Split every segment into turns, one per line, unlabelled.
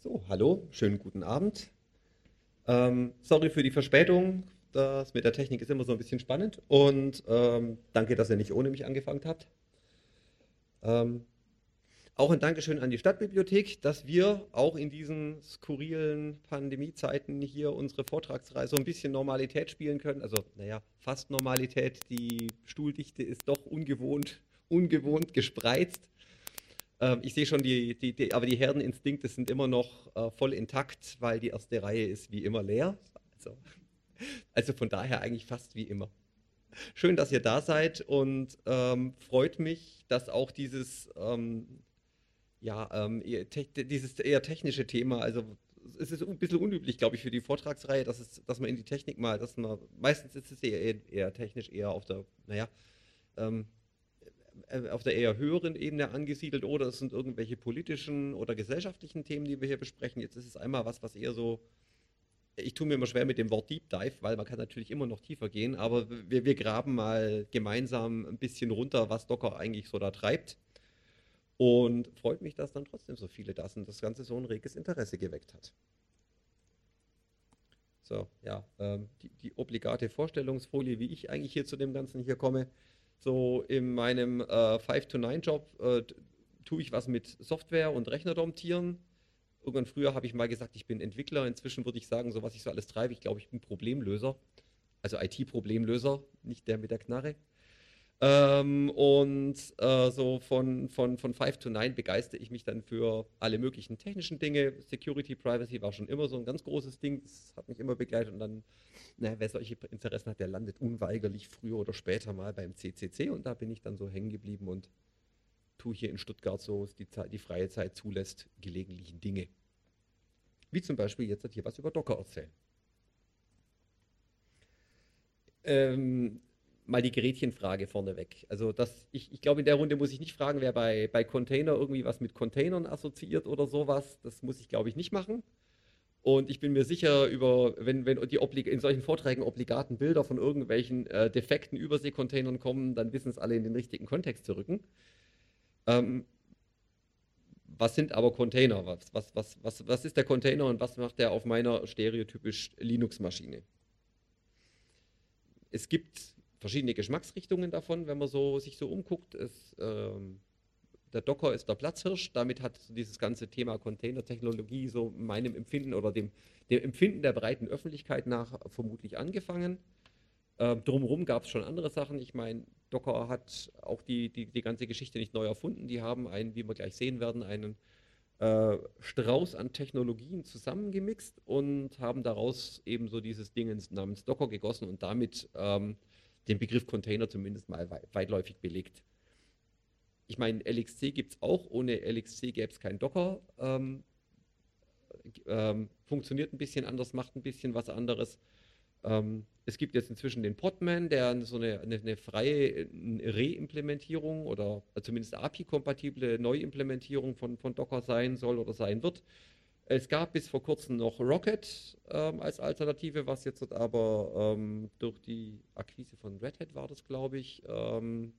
So, hallo, schönen guten Abend. Ähm, sorry für die Verspätung. Das mit der Technik ist immer so ein bisschen spannend. Und ähm, danke, dass ihr nicht ohne mich angefangen habt. Ähm, auch ein Dankeschön an die Stadtbibliothek, dass wir auch in diesen skurrilen Pandemiezeiten hier unsere Vortragsreihe so ein bisschen Normalität spielen können. Also, naja, fast Normalität. Die Stuhldichte ist doch ungewohnt, ungewohnt gespreizt. Ähm, ich sehe schon, die, die, die, aber die Herdeninstinkte sind immer noch äh, voll intakt, weil die erste Reihe ist wie immer leer. Also, also von daher eigentlich fast wie immer. Schön, dass ihr da seid und ähm, freut mich, dass auch dieses, ähm, ja, ähm, dieses eher technische Thema, also es ist ein bisschen unüblich, glaube ich, für die Vortragsreihe, dass, es, dass man in die Technik mal, dass man, meistens ist es eher, eher technisch, eher auf der, naja, ähm, äh, auf der eher höheren Ebene angesiedelt oder es sind irgendwelche politischen oder gesellschaftlichen Themen, die wir hier besprechen. Jetzt ist es einmal was, was eher so, ich tue mir immer schwer mit dem Wort Deep Dive, weil man kann natürlich immer noch tiefer gehen, aber wir, wir graben mal gemeinsam ein bisschen runter, was Docker eigentlich so da treibt. Und freut mich, dass dann trotzdem so viele da sind, das Ganze so ein reges Interesse geweckt hat. So, ja, ähm, die, die obligate Vorstellungsfolie, wie ich eigentlich hier zu dem Ganzen hier komme. So in meinem äh, 5-to-9-Job äh, tue ich was mit Software und Rechner domptieren. Irgendwann früher habe ich mal gesagt, ich bin Entwickler. Inzwischen würde ich sagen, so was ich so alles treibe, ich glaube, ich bin Problemlöser. Also IT-Problemlöser, nicht der mit der Knarre. Ähm, und äh, so von, von, von 5 to 9 begeistere ich mich dann für alle möglichen technischen Dinge. Security, Privacy war schon immer so ein ganz großes Ding. Das hat mich immer begleitet. Und dann, naja, wer solche Interessen hat, der landet unweigerlich früher oder später mal beim CCC. Und da bin ich dann so hängen geblieben und tue hier in Stuttgart so, die, Zeit, die freie Zeit zulässt, gelegentlichen Dinge. Wie zum Beispiel jetzt hier was über Docker erzählen. Ähm, mal die Gerätchenfrage vorneweg. Also das, ich, ich glaube, in der Runde muss ich nicht fragen, wer bei, bei Container irgendwie was mit Containern assoziiert oder sowas. Das muss ich, glaube ich, nicht machen. Und ich bin mir sicher, über, wenn, wenn die in solchen Vorträgen obligaten Bilder von irgendwelchen äh, defekten Überseekontainern kommen, dann wissen es alle in den richtigen Kontext zu rücken. Ähm, was sind aber Container? Was, was, was, was, was ist der Container und was macht der auf meiner stereotypisch Linux-Maschine? Es gibt verschiedene Geschmacksrichtungen davon, wenn man so, sich so umguckt. Es, ähm, der Docker ist der Platzhirsch, damit hat dieses ganze Thema Containertechnologie so meinem Empfinden oder dem, dem Empfinden der breiten Öffentlichkeit nach vermutlich angefangen. Ähm, drumherum gab es schon andere Sachen. Ich meine, Docker hat auch die, die, die ganze Geschichte nicht neu erfunden. Die haben einen, wie wir gleich sehen werden, einen äh, Strauß an Technologien zusammengemixt und haben daraus eben so dieses Ding namens Docker gegossen und damit ähm, den Begriff Container zumindest mal weitläufig belegt. Ich meine, LXC gibt es auch, ohne LXC gäbe es kein Docker. Ähm, ähm, funktioniert ein bisschen anders, macht ein bisschen was anderes. Ähm, es gibt jetzt inzwischen den Podman, der so eine, eine, eine freie Reimplementierung oder zumindest API-kompatible Neuimplementierung von, von Docker sein soll oder sein wird. Es gab bis vor kurzem noch Rocket ähm, als Alternative, was jetzt aber ähm, durch die Akquise von Red Hat war das, glaube ich, ähm,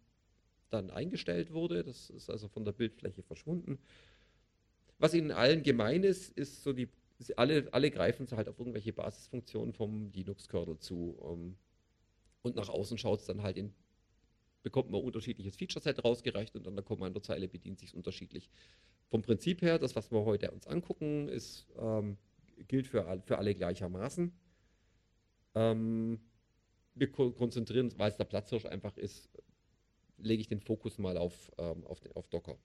dann eingestellt wurde. Das ist also von der Bildfläche verschwunden. Was ihnen allen gemein ist, ist so die, alle, alle greifen halt auf irgendwelche Basisfunktionen vom Linux-Kernel zu. Ähm, und nach außen schaut es dann halt in, bekommt man unterschiedliches Feature-Set rausgereicht und an der Kommandozeile bedient sich es unterschiedlich vom Prinzip her, das, was wir heute uns angucken, ist, ähm, gilt für, für alle gleichermaßen. Ähm, wir konzentrieren, weil es der Platzhirsch einfach ist, lege ich den Fokus mal auf, ähm, auf, auf Docker.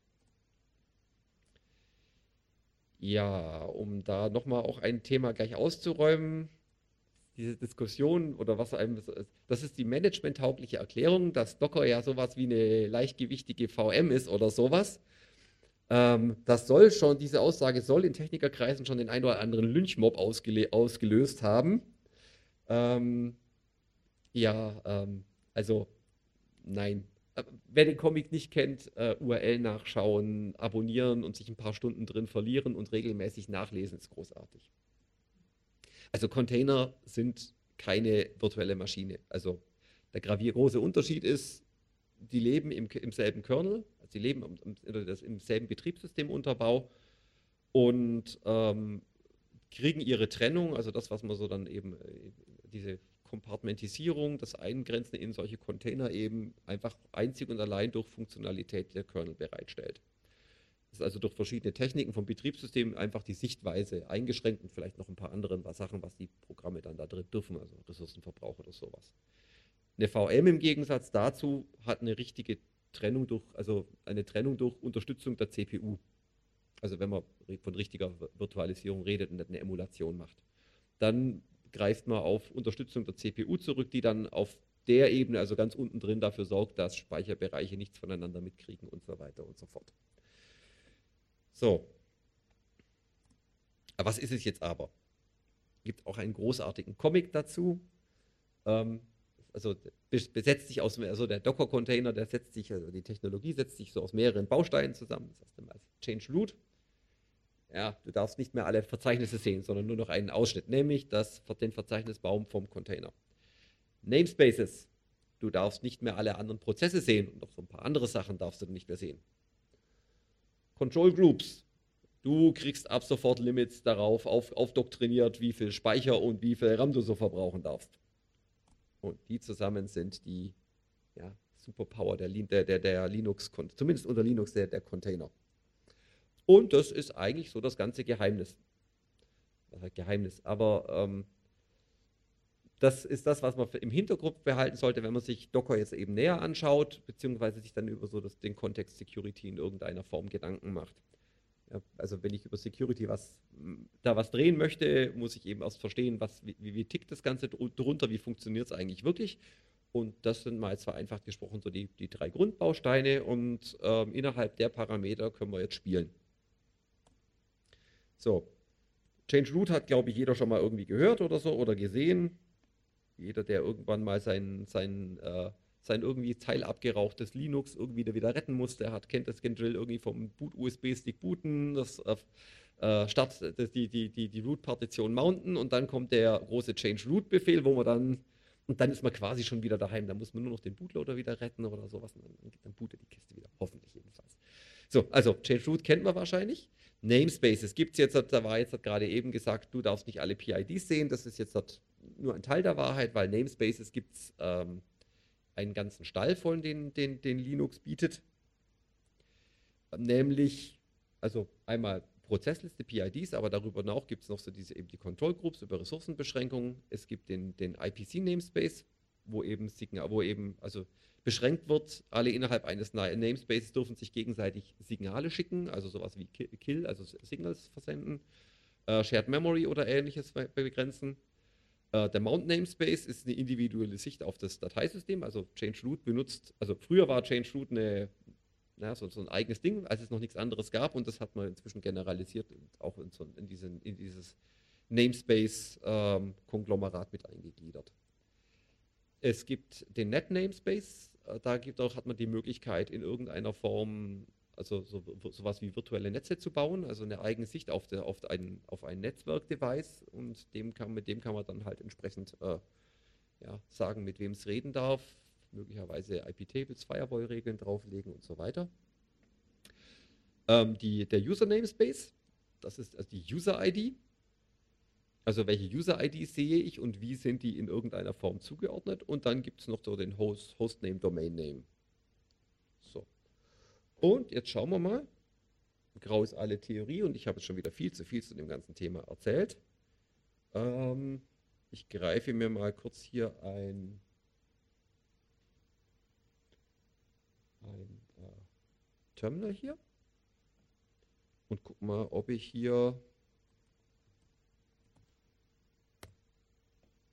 Ja, um da nochmal auch ein Thema gleich auszuräumen, diese Diskussion oder was einem, das ist die managementtaugliche Erklärung, dass Docker ja sowas wie eine leichtgewichtige VM ist oder sowas. Ähm, das soll schon, diese Aussage soll in Technikerkreisen schon den ein oder anderen Lynchmob ausgelöst haben. Ähm, ja, ähm, also nein. Äh, wer den Comic nicht kennt, äh, URL nachschauen, abonnieren und sich ein paar Stunden drin verlieren und regelmäßig nachlesen, ist großartig. Also Container sind keine virtuelle Maschine. Also der graviergroße Unterschied ist, die leben im, im selben Kernel, Sie leben im, im selben Betriebssystemunterbau und ähm, kriegen ihre Trennung, also das, was man so dann eben, äh, diese Kompartmentisierung, das Eingrenzen in solche Container eben einfach einzig und allein durch Funktionalität der Kernel bereitstellt. Das ist also durch verschiedene Techniken vom Betriebssystem einfach die Sichtweise eingeschränkt und vielleicht noch ein paar andere Sachen, was die Programme dann da drin dürfen, also Ressourcenverbrauch oder sowas. Eine VM im Gegensatz dazu hat eine richtige Trennung durch, also eine Trennung durch Unterstützung der CPU. Also wenn man von richtiger Virtualisierung redet und eine Emulation macht. Dann greift man auf Unterstützung der CPU zurück, die dann auf der Ebene, also ganz unten drin, dafür sorgt, dass Speicherbereiche nichts voneinander mitkriegen und so weiter und so fort. So. Aber was ist es jetzt aber? Gibt auch einen großartigen Comic dazu. Ähm, also besetzt sich aus, also der Docker-Container, der setzt sich, also die Technologie setzt sich so aus mehreren Bausteinen zusammen. Das heißt immer Change Root. Ja, du darfst nicht mehr alle Verzeichnisse sehen, sondern nur noch einen Ausschnitt, nämlich das, den Verzeichnisbaum vom Container. Namespaces. Du darfst nicht mehr alle anderen Prozesse sehen und noch so ein paar andere Sachen darfst du nicht mehr sehen. Control Groups. Du kriegst ab sofort Limits darauf auf, aufdoktriniert, wie viel Speicher und wie viel RAM du so verbrauchen darfst. Und die zusammen sind die ja, Superpower der, der, der, der Linux, zumindest unter Linux der, der Container. Und das ist eigentlich so das ganze Geheimnis. Geheimnis? Aber ähm, das ist das, was man im Hintergrund behalten sollte, wenn man sich Docker jetzt eben näher anschaut, beziehungsweise sich dann über so das, den Kontext Security in irgendeiner Form Gedanken macht. Also wenn ich über Security was, da was drehen möchte, muss ich eben erst verstehen, was, wie, wie tickt das Ganze drunter, wie funktioniert es eigentlich wirklich. Und das sind mal jetzt vereinfacht gesprochen so die, die drei Grundbausteine und ähm, innerhalb der Parameter können wir jetzt spielen. So, Change Root hat, glaube ich, jeder schon mal irgendwie gehört oder so oder gesehen. Jeder, der irgendwann mal sein, sein, äh, sein irgendwie teilabgerauchtes Linux irgendwie wieder retten musste, hat, kennt das Drill irgendwie vom Boot-USB-Stick booten, das äh, äh, Start, das, die, die, die, die Root-Partition mounten und dann kommt der große Change-Root-Befehl, wo man dann, und dann ist man quasi schon wieder daheim. Da muss man nur noch den Bootloader wieder retten oder sowas und dann, dann bootet die Kiste wieder, hoffentlich jedenfalls. So, also Change Root kennt man wahrscheinlich. Namespaces gibt es jetzt, da war jetzt gerade eben gesagt, du darfst nicht alle PIDs sehen. Das ist jetzt nur ein Teil der Wahrheit, weil Namespaces gibt es ähm, einen ganzen Stall von, den, den, den Linux bietet. Nämlich, also einmal Prozessliste PIDs, aber darüber hinaus gibt es noch so diese eben die Control Groups über Ressourcenbeschränkungen. Es gibt den, den IPC Namespace, wo eben wo eben, also beschränkt wird. Alle innerhalb eines Namespaces dürfen sich gegenseitig Signale schicken, also sowas wie Kill, also Signals versenden, äh, Shared Memory oder ähnliches begrenzen. Äh, der Mount Namespace ist eine individuelle Sicht auf das Dateisystem, also Change Root benutzt, also früher war Change Root eine, na, so, so, ein eigenes Ding, als es noch nichts anderes gab. Und das hat man inzwischen generalisiert und auch in, so, in, diesen, in dieses Namespace-Konglomerat ähm, mit eingegliedert. Es gibt den Net Namespace, äh, da gibt auch, hat man die Möglichkeit, in irgendeiner Form, also so, sowas wie virtuelle Netze zu bauen, also eine eigene Sicht auf, der, auf ein, auf ein Netzwerk-Device und dem kann, mit dem kann man dann halt entsprechend äh, ja, sagen, mit wem es reden darf, möglicherweise IP-Tables, Firewall-Regeln drauflegen und so weiter. Ähm, die, der User Namespace, das ist also die User-ID, also welche User-IDs sehe ich und wie sind die in irgendeiner Form zugeordnet. Und dann gibt es noch so den Host, Hostname, Domain Name. So. Und jetzt schauen wir mal. Grau ist alle Theorie und ich habe jetzt schon wieder viel zu viel zu dem ganzen Thema erzählt. Ähm, ich greife mir mal kurz hier ein, ein äh, Terminal hier und gucke mal, ob ich hier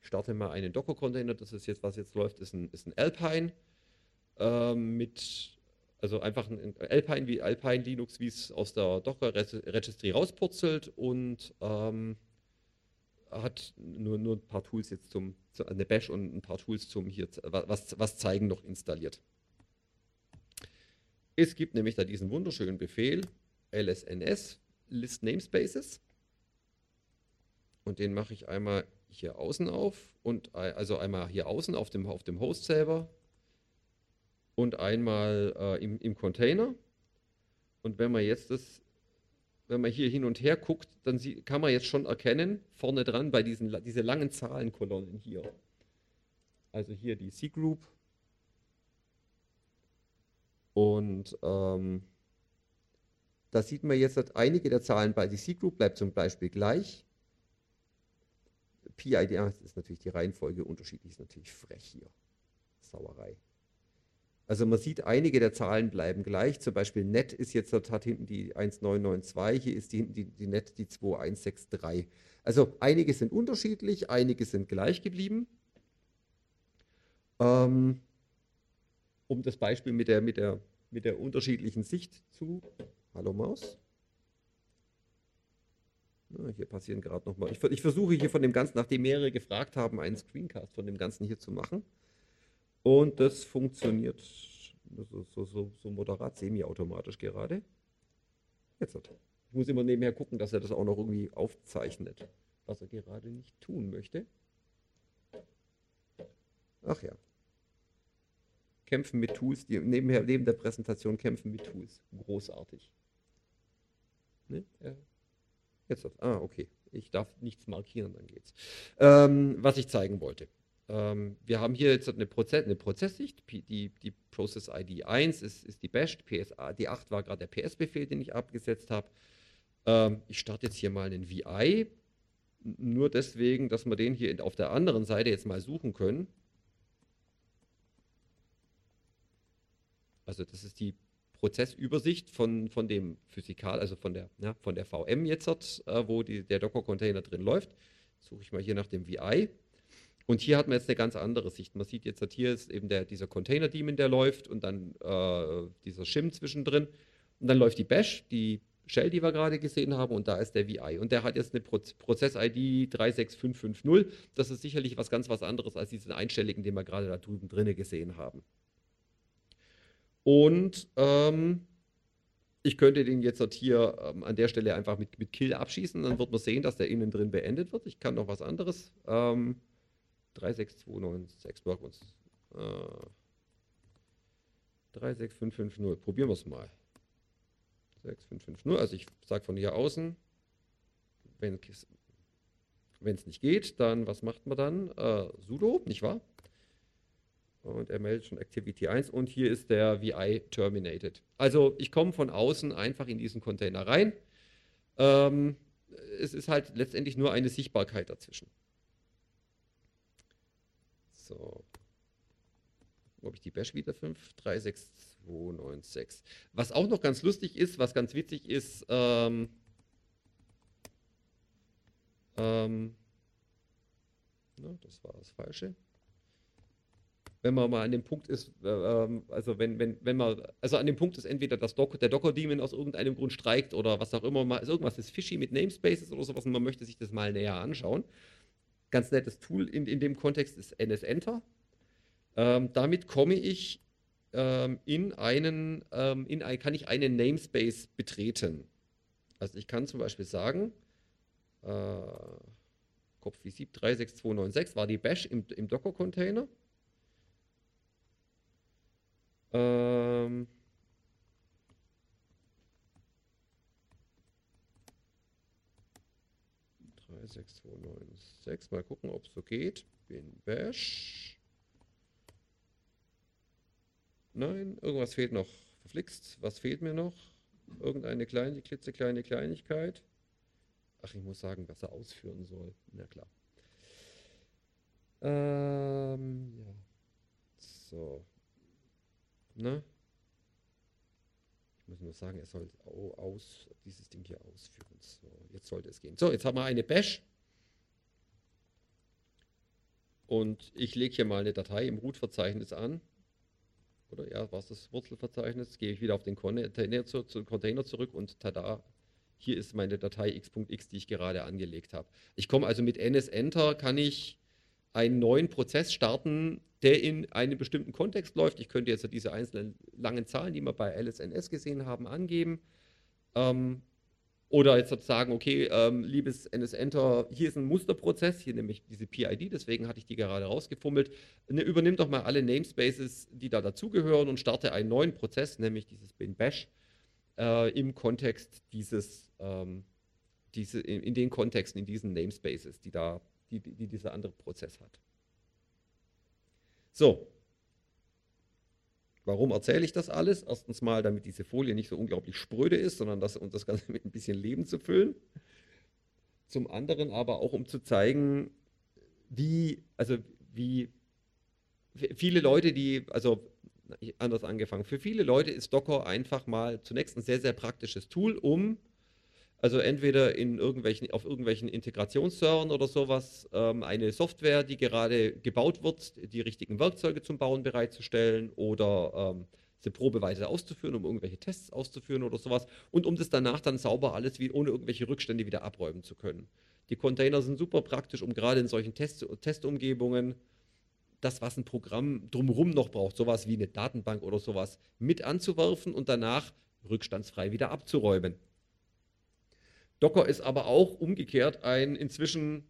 starte mal einen Docker-Container, das ist jetzt, was jetzt läuft, ist ein, ist ein Alpine ähm, mit, also einfach ein Alpine wie Alpine Linux, wie es aus der Docker-Registry rauspurzelt und ähm, hat nur, nur ein paar Tools jetzt zum, eine Bash und ein paar Tools zum hier, was, was zeigen noch installiert. Es gibt nämlich da diesen wunderschönen Befehl lsns list namespaces und den mache ich einmal hier außen auf und also einmal hier außen auf dem, auf dem Host selber und einmal äh, im, im Container. Und wenn man jetzt das, wenn man hier hin und her guckt, dann sie, kann man jetzt schon erkennen, vorne dran bei diesen diese langen Zahlenkolonnen hier. Also hier die C-Group. Und ähm, da sieht man jetzt, dass einige der Zahlen bei die C-Group bleibt zum Beispiel gleich. PID, ist natürlich die Reihenfolge unterschiedlich, ist natürlich frech hier. Sauerei. Also man sieht, einige der Zahlen bleiben gleich. Zum Beispiel Net ist jetzt, hat hinten die 1992, hier ist die, die, die Net die 2163. Also einige sind unterschiedlich, einige sind gleich geblieben. Ähm, um das Beispiel mit der, mit, der, mit der unterschiedlichen Sicht zu. Hallo Maus. Na, hier passieren gerade nochmal. Ich, ich versuche hier von dem Ganzen, nachdem mehrere gefragt haben, einen Screencast von dem Ganzen hier zu machen. Und das funktioniert so, so, so, moderat semi-automatisch gerade. Jetzt hat. Ich muss immer nebenher gucken, dass er das auch noch irgendwie aufzeichnet, was er gerade nicht tun möchte. Ach ja. Kämpfen mit Tools, die nebenher neben der Präsentation kämpfen mit Tools. Großartig. Ne? Ja. Jetzt hat. Ah, okay. Ich darf nichts markieren, dann geht's. Ähm, was ich zeigen wollte. Ähm, wir haben hier jetzt eine, Prozess, eine Prozesssicht. Die, die Process ID 1 ist, ist die Bash, die 8 war gerade der PS-Befehl, den ich abgesetzt habe. Ähm, ich starte jetzt hier mal einen VI, nur deswegen, dass wir den hier auf der anderen Seite jetzt mal suchen können. Also das ist die Prozessübersicht von, von dem Physikal, also von der, ja, von der VM jetzt, äh, wo die, der Docker-Container drin läuft. Suche ich mal hier nach dem VI. Und hier hat man jetzt eine ganz andere Sicht. Man sieht jetzt, hier ist eben der, dieser Container-Daemon, der läuft und dann äh, dieser Shim zwischendrin. Und dann läuft die Bash, die Shell, die wir gerade gesehen haben, und da ist der VI. Und der hat jetzt eine Pro Prozess-ID 36550. Das ist sicherlich was ganz was anderes als diesen einstelligen, den wir gerade da drüben drinne gesehen haben. Und ähm, ich könnte den jetzt hier ähm, an der Stelle einfach mit, mit Kill abschießen. Dann wird man sehen, dass der innen drin beendet wird. Ich kann noch was anderes. Ähm, 36296 blocken uns. Äh, 36550. Probieren wir es mal. 6550. Also ich sage von hier außen, wenn es nicht geht, dann was macht man dann? Äh, sudo, nicht wahr? Und er meldet schon Activity 1 und hier ist der VI terminated. Also ich komme von außen einfach in diesen Container rein. Ähm, es ist halt letztendlich nur eine Sichtbarkeit dazwischen. So. Wo habe ich die Bash wieder? 5, 3, 6, 2, 9, 6. Was auch noch ganz lustig ist, was ganz witzig ist, ähm, ähm, na, das war das Falsche. Wenn man mal an dem Punkt ist, äh, ähm, also wenn, wenn, wenn man, also an dem Punkt ist entweder das Docker, der Docker-Daemon aus irgendeinem Grund streikt oder was auch immer, mal, also irgendwas ist fishy mit Namespaces oder sowas und man möchte sich das mal näher anschauen ganz nettes Tool in, in dem Kontext ist NSEnter. Ähm, damit komme ich ähm, in einen, ähm, in ein, kann ich einen Namespace betreten. Also ich kann zum Beispiel sagen, äh, Kopf wie 36296 war die Bash im, im Docker-Container. Ähm, 6296. Mal gucken, ob es so geht. Bin Bash. Nein, irgendwas fehlt noch. Verflixt. Was fehlt mir noch? Irgendeine kleine, klitzekleine Kleinigkeit. Ach, ich muss sagen, was er ausführen soll. Na klar. Ähm, ja. So. Ne? Muss nur sagen, er soll aus, dieses Ding hier ausführen. So, jetzt sollte es gehen. So, jetzt haben wir eine Bash. Und ich lege hier mal eine Datei im Root-Verzeichnis an. Oder ja, was das Wurzelverzeichnis? Gehe ich wieder auf den Container, zu, zu Container zurück und tada, hier ist meine Datei x.x, die ich gerade angelegt habe. Ich komme also mit ns-enter, kann ich einen neuen Prozess starten, der in einem bestimmten Kontext läuft. Ich könnte jetzt diese einzelnen langen Zahlen, die wir bei LSNS gesehen haben, angeben. Ähm, oder jetzt sagen, okay, ähm, liebes NSEnter, hier ist ein Musterprozess, hier nämlich diese PID, deswegen hatte ich die gerade rausgefummelt. Ne, übernimm doch mal alle Namespaces, die da dazugehören und starte einen neuen Prozess, nämlich dieses bin bash. äh, im Kontext dieses, ähm, diese, in, in, den Kontexten, in diesen Namespaces, die, da, die, die dieser andere Prozess hat. So, Warum erzähle ich das alles? Erstens mal, damit diese Folie nicht so unglaublich spröde ist, sondern das, um das Ganze mit ein bisschen Leben zu füllen. Zum anderen aber auch, um zu zeigen, wie, also wie viele Leute, die, also anders angefangen, für viele Leute ist Docker einfach mal zunächst ein sehr, sehr praktisches Tool, um also entweder in irgendwelchen, auf irgendwelchen Integrationsservern oder sowas ähm, eine Software, die gerade gebaut wird, die richtigen Werkzeuge zum Bauen bereitzustellen oder ähm, sie probeweise auszuführen, um irgendwelche Tests auszuführen oder sowas und um das danach dann sauber alles wie ohne irgendwelche Rückstände wieder abräumen zu können. Die Container sind super praktisch, um gerade in solchen Test Testumgebungen das, was ein Programm drumherum noch braucht, sowas wie eine Datenbank oder sowas, mit anzuwerfen und danach rückstandsfrei wieder abzuräumen. Docker ist aber auch umgekehrt ein inzwischen,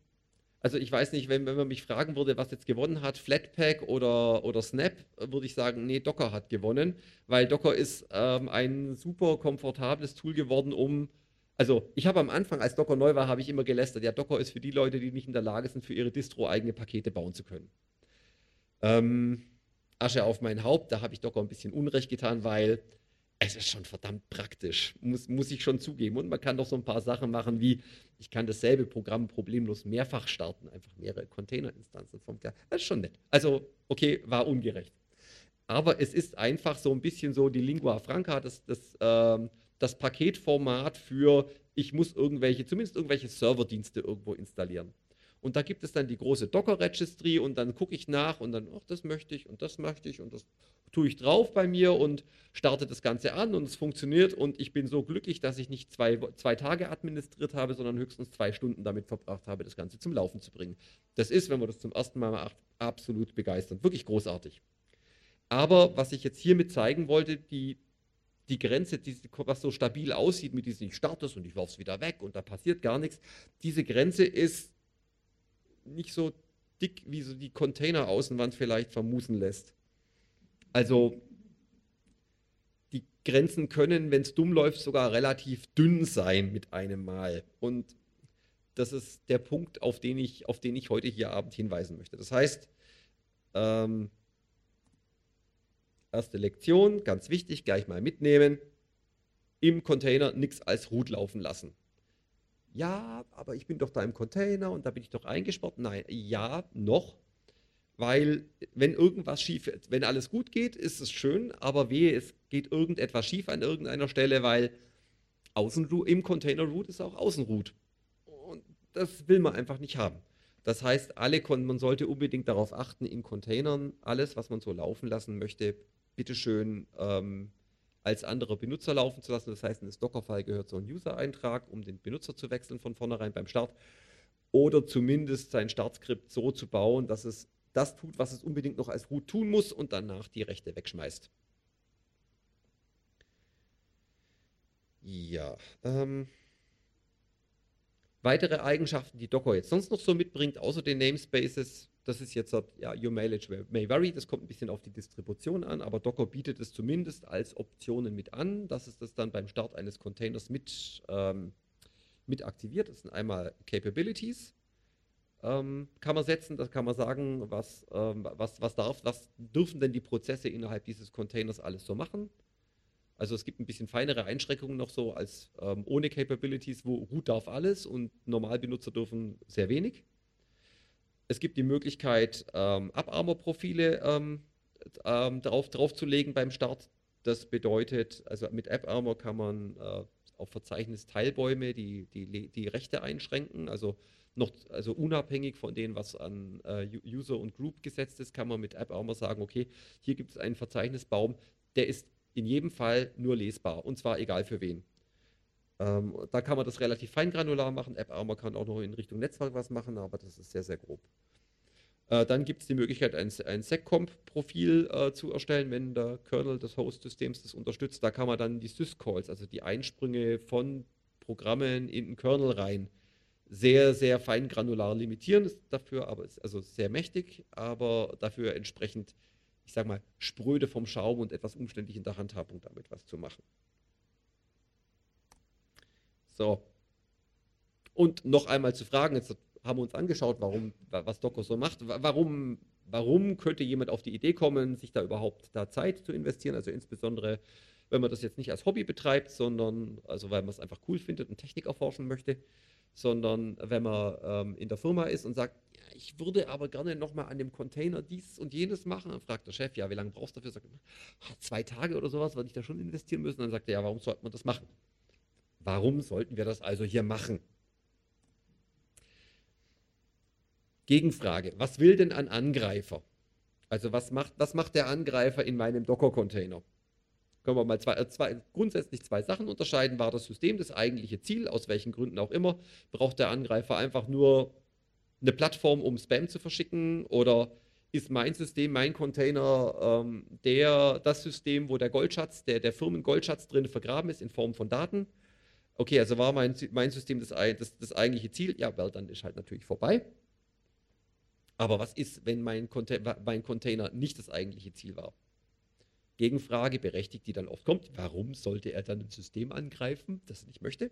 also ich weiß nicht, wenn, wenn man mich fragen würde, was jetzt gewonnen hat, Flatpak oder, oder Snap, würde ich sagen, nee, Docker hat gewonnen, weil Docker ist ähm, ein super komfortables Tool geworden, um also ich habe am Anfang, als Docker neu war, habe ich immer gelästert, ja, Docker ist für die Leute, die nicht in der Lage sind, für ihre Distro eigene Pakete bauen zu können. Ähm, Asche auf mein Haupt, da habe ich Docker ein bisschen Unrecht getan, weil es ist schon verdammt praktisch, muss, muss ich schon zugeben. Und man kann doch so ein paar Sachen machen wie, ich kann dasselbe Programm problemlos mehrfach starten, einfach mehrere Containerinstanzen vom Das ist schon nett. Also, okay, war ungerecht. Aber es ist einfach so ein bisschen so die Lingua Franca, das, das, ähm, das Paketformat für, ich muss irgendwelche, zumindest irgendwelche Serverdienste irgendwo installieren. Und da gibt es dann die große Docker-Registry und dann gucke ich nach und dann, ach, das möchte ich und das möchte ich und das tue ich drauf bei mir und starte das Ganze an und es funktioniert und ich bin so glücklich, dass ich nicht zwei, zwei Tage administriert habe, sondern höchstens zwei Stunden damit verbracht habe, das Ganze zum Laufen zu bringen. Das ist, wenn man das zum ersten Mal macht, absolut begeisternd, wirklich großartig. Aber was ich jetzt hiermit zeigen wollte, die, die Grenze, die, was so stabil aussieht mit diesem, ich starte es und ich werfe es wieder weg und da passiert gar nichts, diese Grenze ist nicht so dick, wie so die Container-Außenwand vielleicht vermuten lässt. Also die Grenzen können, wenn es dumm läuft, sogar relativ dünn sein mit einem Mal. Und das ist der Punkt, auf den ich, auf den ich heute hier Abend hinweisen möchte. Das heißt, ähm, erste Lektion, ganz wichtig, gleich mal mitnehmen. Im Container nichts als Root laufen lassen. Ja, aber ich bin doch da im Container und da bin ich doch eingesperrt. Nein, ja, noch, weil wenn irgendwas schief, wenn alles gut geht, ist es schön, aber wehe, es geht irgendetwas schief an irgendeiner Stelle, weil Außenroot, im Container Root ist auch Außenroot. Und das will man einfach nicht haben. Das heißt, alle, man sollte unbedingt darauf achten, in Containern alles, was man so laufen lassen möchte, bitteschön ähm, als anderer Benutzer laufen zu lassen. Das heißt, in das Dockerfile gehört so ein User-Eintrag, um den Benutzer zu wechseln von vornherein beim Start. Oder zumindest sein Startskript so zu bauen, dass es das tut, was es unbedingt noch als Root tun muss und danach die Rechte wegschmeißt. Ja. Ähm, weitere Eigenschaften, die Docker jetzt sonst noch so mitbringt, außer den Namespaces, das ist jetzt, ja, Your Mileage may vary, das kommt ein bisschen auf die Distribution an, aber Docker bietet es zumindest als Optionen mit an, dass es das dann beim Start eines Containers mit, ähm, mit aktiviert. Das sind einmal Capabilities, ähm, kann man setzen, da kann man sagen, was, ähm, was, was, darf, was dürfen denn die Prozesse innerhalb dieses Containers alles so machen. Also es gibt ein bisschen feinere Einschränkungen noch so als ähm, ohne Capabilities, wo Root darf alles und Normalbenutzer dürfen sehr wenig. Es gibt die Möglichkeit, ähm, AppArmor-Profile ähm, ähm, drauf, draufzulegen beim Start. Das bedeutet, also mit AppArmor kann man äh, auf Verzeichnis Teilbäume die, die, die Rechte einschränken. Also noch, also unabhängig von dem, was an äh, User und Group gesetzt ist, kann man mit App auch mal sagen, okay, hier gibt es einen Verzeichnisbaum, der ist in jedem Fall nur lesbar und zwar egal für wen. Ähm, da kann man das relativ feingranular machen. AppArmor kann auch noch in Richtung Netzwerk was machen, aber das ist sehr, sehr grob. Äh, dann gibt es die Möglichkeit, ein, ein SecComp-Profil äh, zu erstellen, wenn der Kernel des Host-Systems das unterstützt. Da kann man dann die Syscalls, also die Einsprünge von Programmen in den Kernel rein, sehr, sehr fein granular limitieren, ist dafür aber ist also sehr mächtig, aber dafür entsprechend, ich sag mal, spröde vom Schaum und etwas umständlich in der Handhabung damit was zu machen. So. Und noch einmal zu fragen, jetzt haben wir uns angeschaut, warum, was Docker so macht. Warum, warum könnte jemand auf die Idee kommen, sich da überhaupt da Zeit zu investieren? Also insbesondere, wenn man das jetzt nicht als Hobby betreibt, sondern also weil man es einfach cool findet und Technik erforschen möchte, sondern wenn man ähm, in der Firma ist und sagt, ja, ich würde aber gerne nochmal an dem Container dies und jenes machen, dann fragt der Chef, ja, wie lange brauchst du dafür? Sagt, zwei Tage oder sowas, würde ich da schon investieren müssen. Dann sagt er, ja, warum sollte man das machen? Warum sollten wir das also hier machen? Gegenfrage, was will denn ein Angreifer? Also was macht, was macht der Angreifer in meinem Docker-Container? Können wir mal zwei, äh, zwei, grundsätzlich zwei Sachen unterscheiden. War das System das eigentliche Ziel, aus welchen Gründen auch immer? Braucht der Angreifer einfach nur eine Plattform, um Spam zu verschicken? Oder ist mein System, mein Container ähm, der, das System, wo der Goldschatz, der, der Firmen-Goldschatz drin vergraben ist in Form von Daten? Okay, also war mein, mein System das, das, das eigentliche Ziel? Ja, well, dann ist halt natürlich vorbei. Aber was ist, wenn mein, Container, mein Container nicht das eigentliche Ziel war? Gegenfrage, berechtigt, die dann oft kommt, warum sollte er dann ein System angreifen, das er nicht möchte?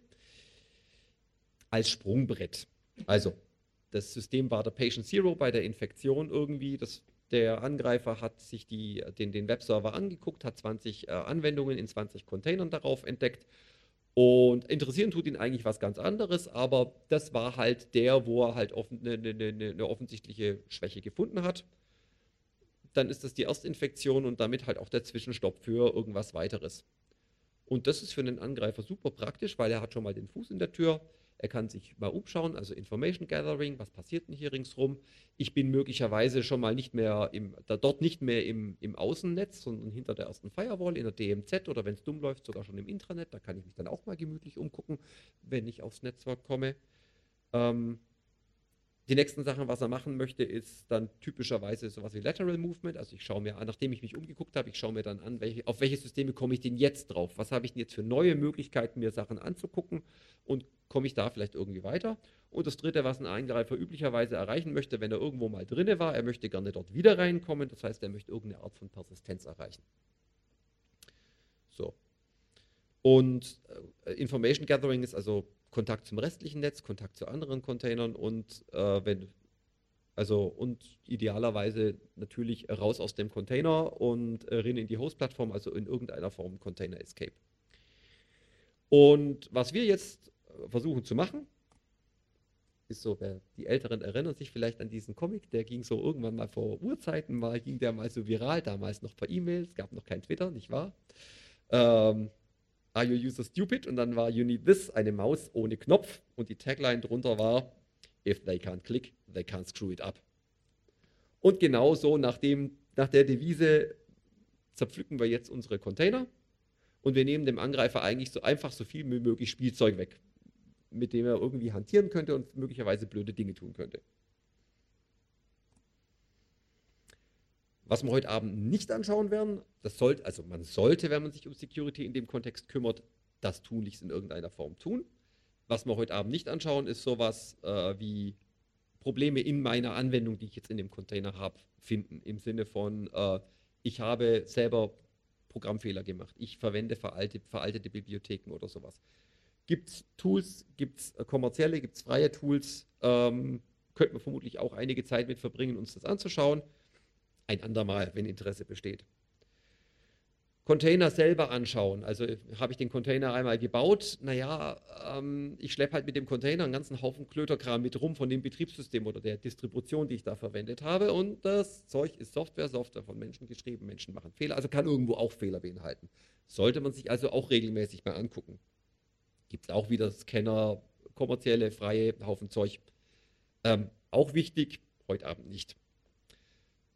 Als Sprungbrett. Also, das System war der Patient Zero bei der Infektion irgendwie. Das, der Angreifer hat sich die, den, den Webserver angeguckt, hat 20 äh, Anwendungen in 20 Containern darauf entdeckt und interessieren tut ihn eigentlich was ganz anderes, aber das war halt der, wo er halt offen, eine, eine, eine offensichtliche Schwäche gefunden hat. Dann ist das die Erstinfektion und damit halt auch der Zwischenstopp für irgendwas weiteres. Und das ist für einen Angreifer super praktisch, weil er hat schon mal den Fuß in der Tür. Er kann sich mal umschauen, also Information Gathering, was passiert denn hier ringsrum. Ich bin möglicherweise schon mal nicht mehr im, da, dort nicht mehr im, im Außennetz, sondern hinter der ersten Firewall in der DMZ oder wenn es dumm läuft, sogar schon im Intranet. Da kann ich mich dann auch mal gemütlich umgucken, wenn ich aufs Netzwerk komme. Ähm, die nächsten Sachen, was er machen möchte, ist dann typischerweise sowas wie Lateral Movement. Also ich schaue mir an, nachdem ich mich umgeguckt habe, ich schaue mir dann an, welche, auf welche Systeme komme ich denn jetzt drauf? Was habe ich denn jetzt für neue Möglichkeiten, mir Sachen anzugucken und komme ich da vielleicht irgendwie weiter? Und das dritte, was ein Eingreifer üblicherweise erreichen möchte, wenn er irgendwo mal drinne war, er möchte gerne dort wieder reinkommen. Das heißt, er möchte irgendeine Art von Persistenz erreichen. So. Und äh, Information Gathering ist also Kontakt zum restlichen Netz, Kontakt zu anderen Containern und äh, wenn also und idealerweise natürlich raus aus dem Container und äh, rein in die Host-Plattform, also in irgendeiner Form Container Escape. Und was wir jetzt äh, versuchen zu machen, ist so, die Älteren erinnern sich vielleicht an diesen Comic, der ging so irgendwann mal vor Urzeiten, mal ging der mal so viral, damals noch per E-Mail, es gab noch kein Twitter, nicht wahr? Ähm, Are you user stupid? Und dann war You need this, eine Maus ohne Knopf. Und die Tagline drunter war If they can't click, they can't screw it up. Und genauso nach, dem, nach der Devise zerpflücken wir jetzt unsere Container und wir nehmen dem Angreifer eigentlich so einfach so viel wie möglich Spielzeug weg, mit dem er irgendwie hantieren könnte und möglicherweise blöde Dinge tun könnte. Was wir heute Abend nicht anschauen werden, das sollte, also man sollte, wenn man sich um Security in dem Kontext kümmert, das tunlichst in irgendeiner Form tun. Was wir heute Abend nicht anschauen, ist sowas äh, wie Probleme in meiner Anwendung, die ich jetzt in dem Container habe, finden. Im Sinne von, äh, ich habe selber Programmfehler gemacht, ich verwende veraltete, veraltete Bibliotheken oder sowas. Gibt es Tools, gibt es kommerzielle, gibt es freie Tools, ähm, könnten wir vermutlich auch einige Zeit mit verbringen, uns das anzuschauen ein andermal, wenn Interesse besteht. Container selber anschauen. Also habe ich den Container einmal gebaut, naja, ähm, ich schleppe halt mit dem Container einen ganzen Haufen Klöterkram mit rum von dem Betriebssystem oder der Distribution, die ich da verwendet habe. Und das Zeug ist Software, Software von Menschen geschrieben, Menschen machen Fehler, also kann irgendwo auch Fehler beinhalten. Sollte man sich also auch regelmäßig mal angucken. Gibt es auch wieder Scanner, kommerzielle, freie, Haufen Zeug. Ähm, auch wichtig, heute Abend nicht.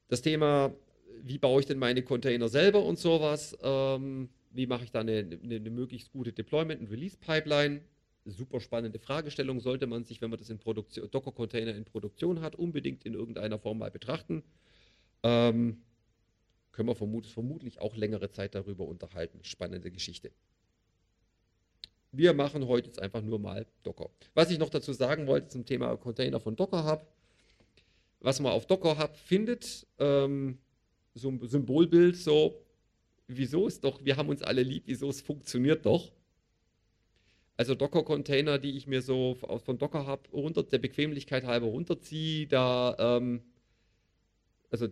Das Thema, wie baue ich denn meine Container selber und sowas, ähm, wie mache ich da eine, eine, eine möglichst gute Deployment- und Release-Pipeline, super spannende Fragestellung, sollte man sich, wenn man das in Produktion, Docker-Container in Produktion hat, unbedingt in irgendeiner Form mal betrachten. Ähm, können wir vermut, vermutlich auch längere Zeit darüber unterhalten. Spannende Geschichte. Wir machen heute jetzt einfach nur mal Docker. Was ich noch dazu sagen wollte zum Thema Container von Docker Hub, was man auf Docker Hub findet, ähm, so ein Symbolbild, so, wieso ist doch, wir haben uns alle lieb, wieso es funktioniert doch. Also Docker-Container, die ich mir so von Docker Hub der Bequemlichkeit halber runterziehe, da, ähm, also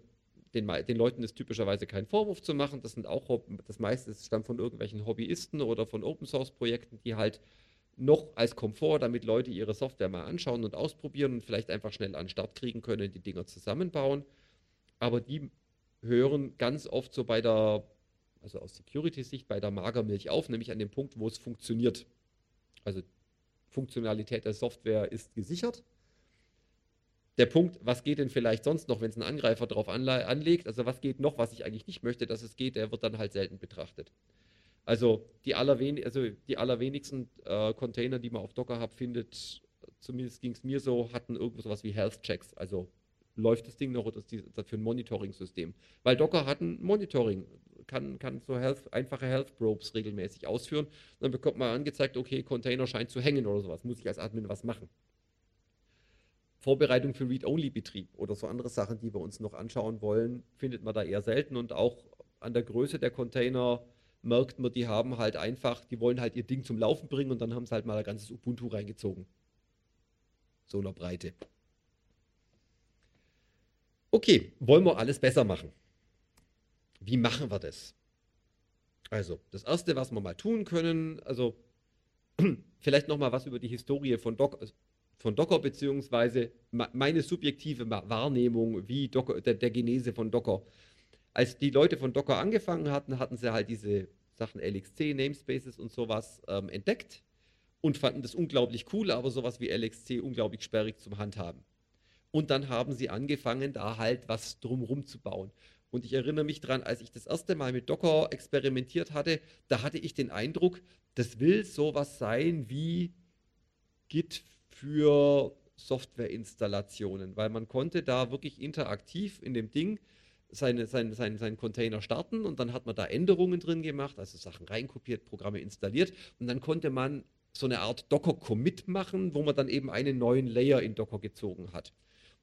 den, den, Leuten ist typischerweise kein Vorwurf zu machen. Das sind auch, das meiste stammt von irgendwelchen Hobbyisten oder von Open Source Projekten, die halt noch als Komfort, damit Leute ihre Software mal anschauen und ausprobieren und vielleicht einfach schnell an den Start kriegen können, die Dinger zusammenbauen. Aber die hören ganz oft so bei der, also aus Security-Sicht, bei der Magermilch auf, nämlich an dem Punkt, wo es funktioniert. Also Funktionalität der Software ist gesichert. Der Punkt, was geht denn vielleicht sonst noch, wenn es ein Angreifer darauf anlegt, also was geht noch, was ich eigentlich nicht möchte, dass es geht, der wird dann halt selten betrachtet. Also die, allerwen also die allerwenigsten äh, Container, die man auf Docker Hub findet, zumindest ging es mir so, hatten irgendwo sowas wie Health Checks, also läuft das Ding noch oder ist das für ein Monitoring-System? Weil Docker hat ein Monitoring, kann, kann so Health, einfache Health Probes regelmäßig ausführen. dann bekommt man angezeigt, okay, Container scheint zu hängen oder sowas. Muss ich als Admin was machen? Vorbereitung für Read-Only-Betrieb oder so andere Sachen, die wir uns noch anschauen wollen, findet man da eher selten und auch an der Größe der Container merkt man, die haben halt einfach, die wollen halt ihr Ding zum Laufen bringen und dann haben sie halt mal ein ganzes Ubuntu reingezogen. So einer Breite. Okay, wollen wir alles besser machen? Wie machen wir das? Also, das Erste, was wir mal tun können, also vielleicht nochmal was über die Historie von, Doc, von Docker, beziehungsweise meine subjektive Wahrnehmung wie Docker, der, der Genese von Docker. Als die Leute von Docker angefangen hatten, hatten sie halt diese Sachen LXC, Namespaces und sowas ähm, entdeckt und fanden das unglaublich cool, aber sowas wie LXC unglaublich sperrig zum Handhaben. Und dann haben sie angefangen, da halt was drumherum zu bauen. Und ich erinnere mich dran, als ich das erste Mal mit Docker experimentiert hatte, da hatte ich den Eindruck, das will sowas sein wie Git für Softwareinstallationen, weil man konnte da wirklich interaktiv in dem Ding seine, seinen, seinen, seinen Container starten und dann hat man da Änderungen drin gemacht, also Sachen reinkopiert, Programme installiert und dann konnte man so eine Art Docker-Commit machen, wo man dann eben einen neuen Layer in Docker gezogen hat.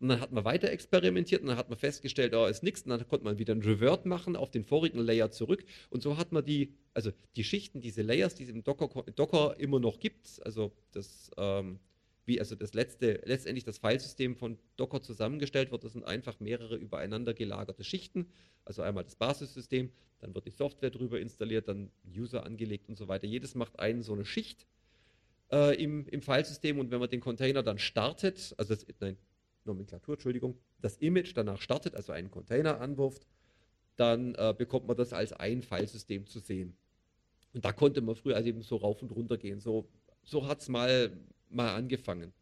Und dann hat man weiter experimentiert und dann hat man festgestellt, da oh, ist nichts. Und dann konnte man wieder ein Revert machen auf den vorigen Layer zurück. Und so hat man die, also die Schichten, diese Layers, die es im Docker, Docker immer noch gibt, also das, ähm, wie also das letzte, letztendlich das Filesystem von Docker zusammengestellt wird, das sind einfach mehrere übereinander gelagerte Schichten. Also einmal das Basissystem, dann wird die Software drüber installiert, dann User angelegt und so weiter. Jedes macht einen so eine Schicht äh, im, im Filesystem und wenn man den Container dann startet, also das, nein, Nomenklatur, Entschuldigung, das Image danach startet, also einen Container anwirft, dann äh, bekommt man das als ein Filesystem zu sehen. Und da konnte man früher also eben so rauf und runter gehen. So, so hat es mal, mal angefangen.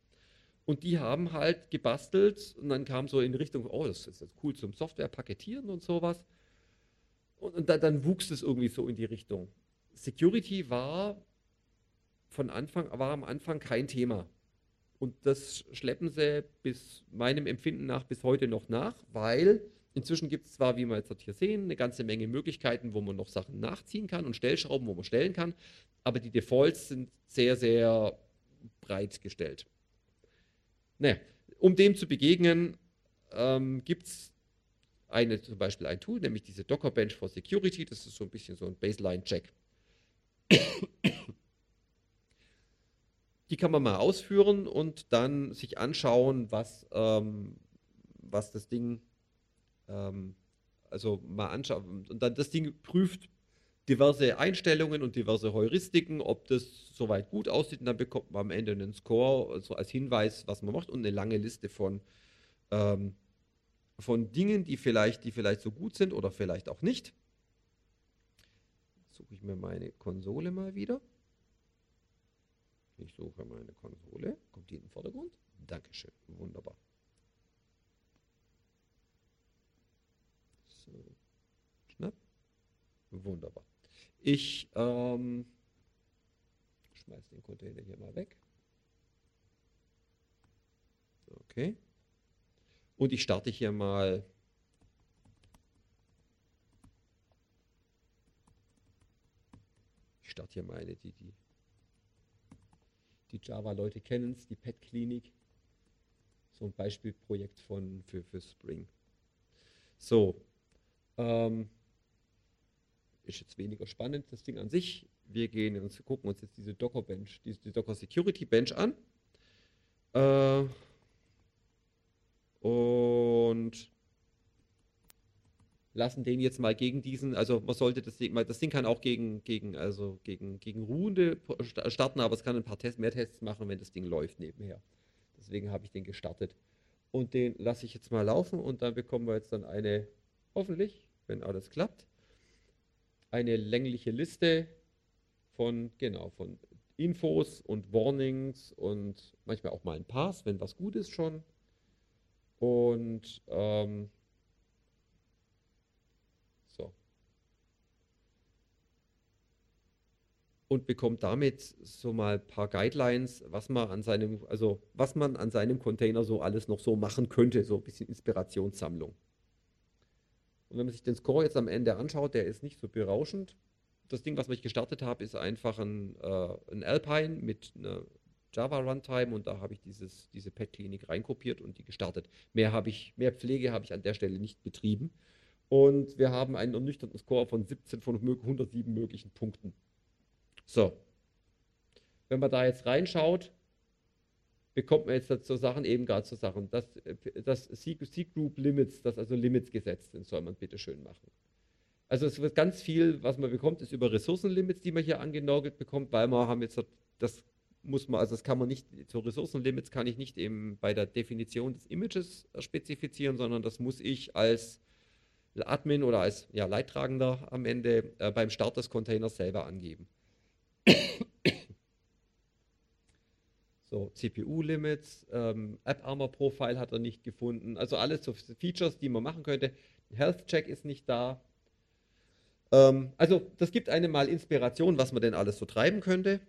Und die haben halt gebastelt und dann kam so in Richtung, oh, das ist jetzt cool zum Software paketieren und sowas. Und, und dann, dann wuchs es irgendwie so in die Richtung. Security war von Anfang, war am Anfang kein Thema. Und das schleppen sie bis meinem Empfinden nach bis heute noch nach, weil inzwischen gibt es zwar, wie wir jetzt hier sehen, eine ganze Menge Möglichkeiten, wo man noch Sachen nachziehen kann und Stellschrauben, wo man stellen kann, aber die Defaults sind sehr, sehr breit gestellt. Naja, um dem zu begegnen, ähm, gibt es zum Beispiel ein Tool, nämlich diese Docker Bench for Security. Das ist so ein bisschen so ein Baseline-Check. Die kann man mal ausführen und dann sich anschauen, was, ähm, was das Ding, ähm, also mal anschauen. Und dann das Ding prüft diverse Einstellungen und diverse Heuristiken, ob das soweit gut aussieht. Und dann bekommt man am Ende einen Score also als Hinweis, was man macht und eine lange Liste von, ähm, von Dingen, die vielleicht, die vielleicht so gut sind oder vielleicht auch nicht. Suche ich mir meine Konsole mal wieder. Ich suche meine Konsole. Kommt die in den Vordergrund? Dankeschön. Wunderbar. So. Schnapp. Wunderbar. Ich ähm, schmeiße den Container hier mal weg. Okay. Und ich starte hier mal ich starte hier meine, die, die die Java-Leute kennen es, die Pet-Klinik. So ein Beispielprojekt von, für, für Spring. So, ähm, ist jetzt weniger spannend, das Ding an sich. wir gehen und gucken uns jetzt diese Docker Bench, diese, die Docker Security Bench an. Äh, und lassen den jetzt mal gegen diesen, also man sollte das Ding, das Ding kann auch gegen, gegen, also gegen, gegen Ruhende starten, aber es kann ein paar Tests, mehr Tests machen, wenn das Ding läuft nebenher. Deswegen habe ich den gestartet. Und den lasse ich jetzt mal laufen und dann bekommen wir jetzt dann eine, hoffentlich, wenn alles klappt, eine längliche Liste von, genau, von Infos und Warnings und manchmal auch mal ein Pass, wenn was gut ist schon. Und ähm, und bekommt damit so mal ein paar Guidelines, was man an seinem, also was man an seinem Container so alles noch so machen könnte, so ein bisschen Inspirationssammlung. Und wenn man sich den Score jetzt am Ende anschaut, der ist nicht so berauschend. Das Ding, was ich gestartet habe, ist einfach ein, äh, ein Alpine mit einer Java Runtime und da habe ich dieses, diese Pet-Klinik reinkopiert und die gestartet. Mehr habe ich, mehr Pflege habe ich an der Stelle nicht betrieben. Und wir haben einen ernüchternden Score von 17 von 107 möglichen Punkten. So. Wenn man da jetzt reinschaut, bekommt man jetzt so Sachen, eben gerade so Sachen, dass das C-Group Limits, dass also Limits gesetzt sind, soll man bitte schön machen. Also es wird ganz viel, was man bekommt, ist über Ressourcenlimits, die man hier angenagelt bekommt, weil wir haben jetzt das muss man, also das kann man nicht, zu Ressourcenlimits kann ich nicht eben bei der Definition des Images spezifizieren, sondern das muss ich als Admin oder als ja, Leidtragender am Ende äh, beim Start des Containers selber angeben. So, CPU-Limits, ähm, App-Armor-Profile hat er nicht gefunden. Also alles so Features, die man machen könnte. Health-Check ist nicht da. Ähm, also das gibt einem mal Inspiration, was man denn alles so treiben könnte.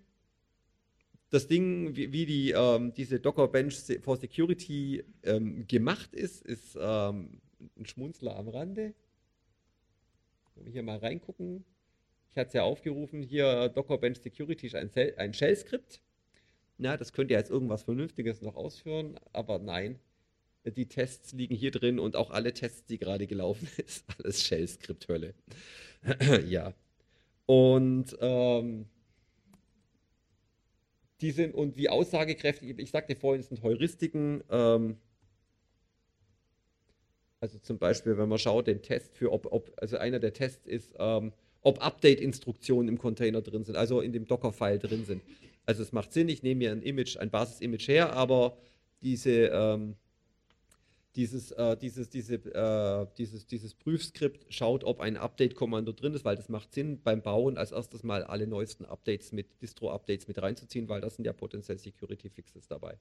Das Ding, wie, wie die, ähm, diese Docker Bench for Security ähm, gemacht ist, ist ähm, ein Schmunzler am Rande. Wenn wir hier mal reingucken. Ich hatte es ja aufgerufen, hier Docker Bench Security ist ein, ein Shell-Skript. Na, das könnte ja jetzt irgendwas Vernünftiges noch ausführen, aber nein. Die Tests liegen hier drin und auch alle Tests, die gerade gelaufen ist, alles Shell-Skript-Hölle. ja. Und ähm, die sind und wie aussagekräftig, ich sagte vorhin, es sind Heuristiken. Ähm, also zum Beispiel, wenn man schaut, den Test für, ob, ob also einer der Tests ist, ähm, ob Update-Instruktionen im Container drin sind, also in dem Docker-File drin sind. Also es macht Sinn, ich nehme mir ein Image, ein Basis-Image her, aber diese, ähm, dieses, äh, dieses, diese, äh, dieses, dieses Prüfskript schaut, ob ein Update-Kommando drin ist, weil das macht Sinn beim Bauen als erstes mal alle neuesten Updates mit Distro-Updates mit reinzuziehen, weil das sind ja potenziell Security-Fixes dabei.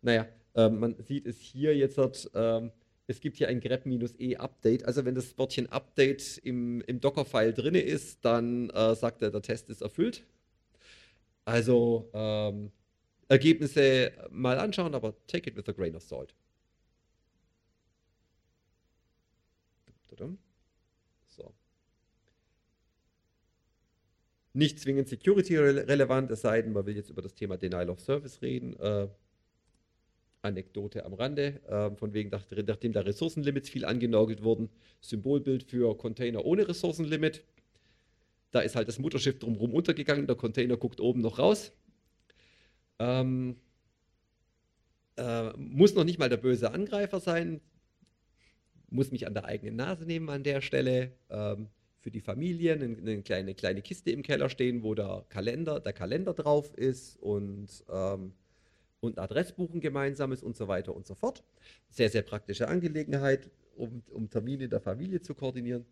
Naja, äh, man sieht es hier jetzt, ähm, es gibt hier ein grep-e Update. Also wenn das Wörtchen Update im, im Docker-File drin ist, dann äh, sagt er, der Test ist erfüllt. Also ähm, Ergebnisse mal anschauen, aber take it with a grain of salt. So. Nicht zwingend security-relevant, es sei denn, man will jetzt über das Thema Denial of Service reden. Äh, Anekdote am Rande, äh, von wegen, nachdem da Ressourcenlimits viel angenagelt wurden, Symbolbild für Container ohne Ressourcenlimit. Da ist halt das Mutterschiff drumherum untergegangen, der Container guckt oben noch raus. Ähm, äh, muss noch nicht mal der böse Angreifer sein, muss mich an der eigenen Nase nehmen an der Stelle. Ähm, für die Familie eine, eine, kleine, kleine Kiste im Keller stehen, wo der Kalender, der Kalender drauf ist und ähm, und Adressbuchen gemeinsames und so weiter und so fort. Sehr, sehr praktische Angelegenheit, um, um Termine der Familie zu koordinieren.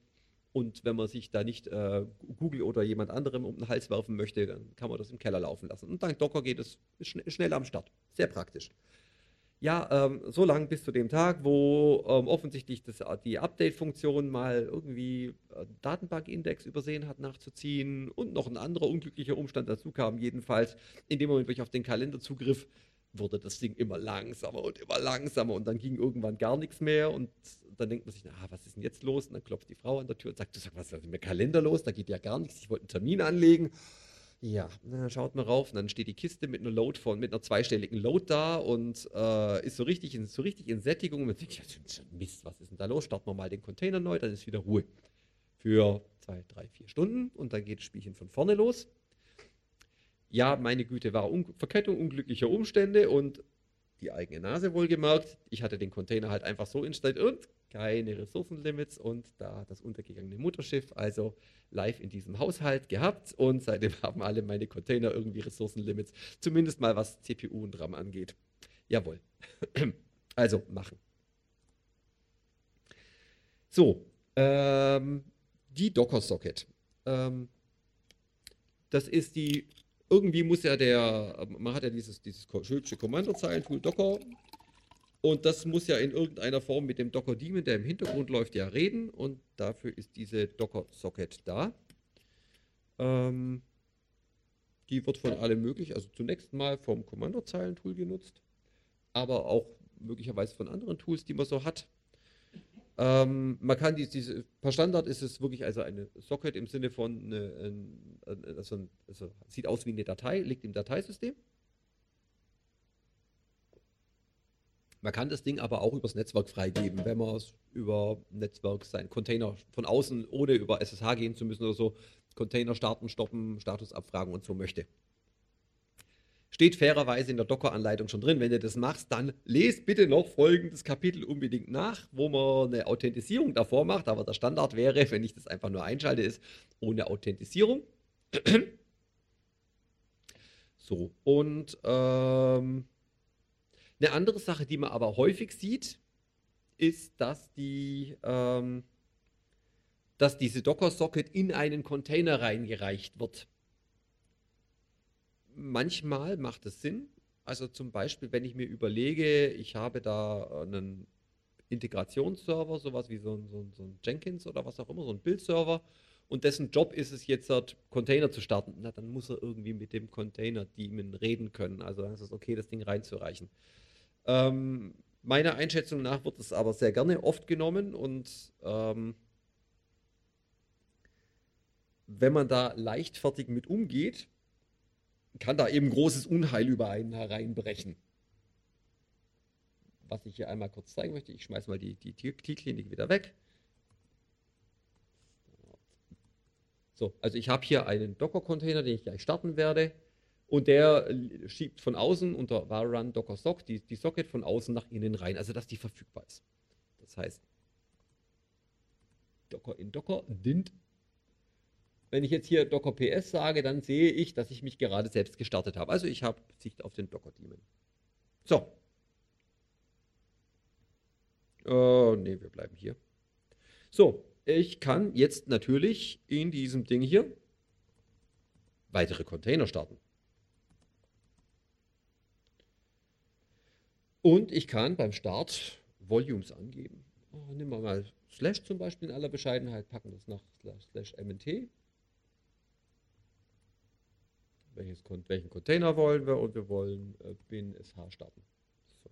Und wenn man sich da nicht äh, Google oder jemand anderem um den Hals werfen möchte, dann kann man das im Keller laufen lassen. Und dank Docker geht es schn schnell am Start. Sehr praktisch. Ja, ähm, so lange bis zu dem Tag, wo ähm, offensichtlich das, die Update-Funktion mal irgendwie äh, Datenbank-Index übersehen hat nachzuziehen und noch ein anderer unglücklicher Umstand dazu kam. Jedenfalls in dem Moment, wo ich auf den Kalender zugriff, wurde das Ding immer langsamer und immer langsamer und dann ging irgendwann gar nichts mehr und dann denkt man sich, na, was ist denn jetzt los? Und dann klopft die Frau an der Tür und sagt, du sag, was ist mit Kalender los? Da geht ja gar nichts, ich wollte einen Termin anlegen. Ja, dann schaut man rauf und dann steht die Kiste mit einer Load von, mit einer zweistelligen Load da und äh, ist so richtig, in, so richtig in Sättigung. Und man denkt, ja, Mist, was ist denn da los? Starten wir mal den Container neu, dann ist wieder Ruhe. Für zwei, drei, vier Stunden und dann geht das Spielchen von vorne los. Ja, meine Güte, war Un Verkettung unglücklicher Umstände und die eigene Nase wohlgemerkt. Ich hatte den Container halt einfach so installiert und keine Ressourcenlimits und da das untergegangene Mutterschiff also live in diesem Haushalt gehabt und seitdem haben alle meine Container irgendwie Ressourcenlimits, zumindest mal was CPU und RAM angeht. Jawohl. Also machen. So, ähm, die Docker-Socket. Ähm, das ist die, irgendwie muss ja der, man hat ja dieses, dieses hübsche Kommandozeilen-Tool Docker und das muss ja in irgendeiner Form mit dem Docker-Daemon, der im Hintergrund läuft, ja reden und dafür ist diese Docker-Socket da. Ähm, die wird von allem möglich, also zunächst mal vom Kommandozeilen-Tool genutzt, aber auch möglicherweise von anderen Tools, die man so hat. Ähm, man kann die, diese, per Standard ist es wirklich also eine Socket im Sinne von, eine, ein, also, ein, also sieht aus wie eine Datei, liegt im Dateisystem. Man kann das Ding aber auch übers Netzwerk freigeben, wenn man es über Netzwerk sein Container von außen, ohne über SSH gehen zu müssen oder so, Container starten, stoppen, Status abfragen und so möchte. Steht fairerweise in der Docker-Anleitung schon drin. Wenn du das machst, dann lest bitte noch folgendes Kapitel unbedingt nach, wo man eine Authentisierung davor macht. Aber der Standard wäre, wenn ich das einfach nur einschalte, ist ohne Authentisierung. so, und ähm, eine andere Sache, die man aber häufig sieht, ist, dass die ähm, dass diese Docker-Socket in einen Container reingereicht wird manchmal macht es Sinn. Also zum Beispiel, wenn ich mir überlege, ich habe da einen Integrationsserver, sowas wie so ein, so, ein, so ein, Jenkins oder was auch immer, so ein Bildserver, und dessen Job ist es jetzt, dort Container zu starten. Na, dann muss er irgendwie mit dem Container-Daemon reden können. Also dann ist es okay, das Ding reinzureichen. Ähm, meiner Einschätzung nach wird es aber sehr gerne oft genommen und ähm, wenn man da leichtfertig mit umgeht, kann da eben großes Unheil über einen hereinbrechen. Was ich hier einmal kurz zeigen möchte, ich schmeiße mal die, die T-Klinik wieder weg. So, also ich habe hier einen Docker-Container, den ich gleich starten werde. Und der schiebt von außen unter var run docker sock die, die Socket von außen nach innen rein, also dass die verfügbar ist. Das heißt, Docker in Docker dint wenn ich jetzt hier Docker PS sage, dann sehe ich, dass ich mich gerade selbst gestartet habe. Also ich habe Sicht auf den Docker-Daemon. So. Oh, ne, wir bleiben hier. So, ich kann jetzt natürlich in diesem Ding hier weitere Container starten. Und ich kann beim Start Volumes angeben. Oh, nehmen wir mal Slash zum Beispiel in aller Bescheidenheit, packen das nach Slash MNT welches, welchen Container wollen wir und wir wollen äh, bin sh starten. So.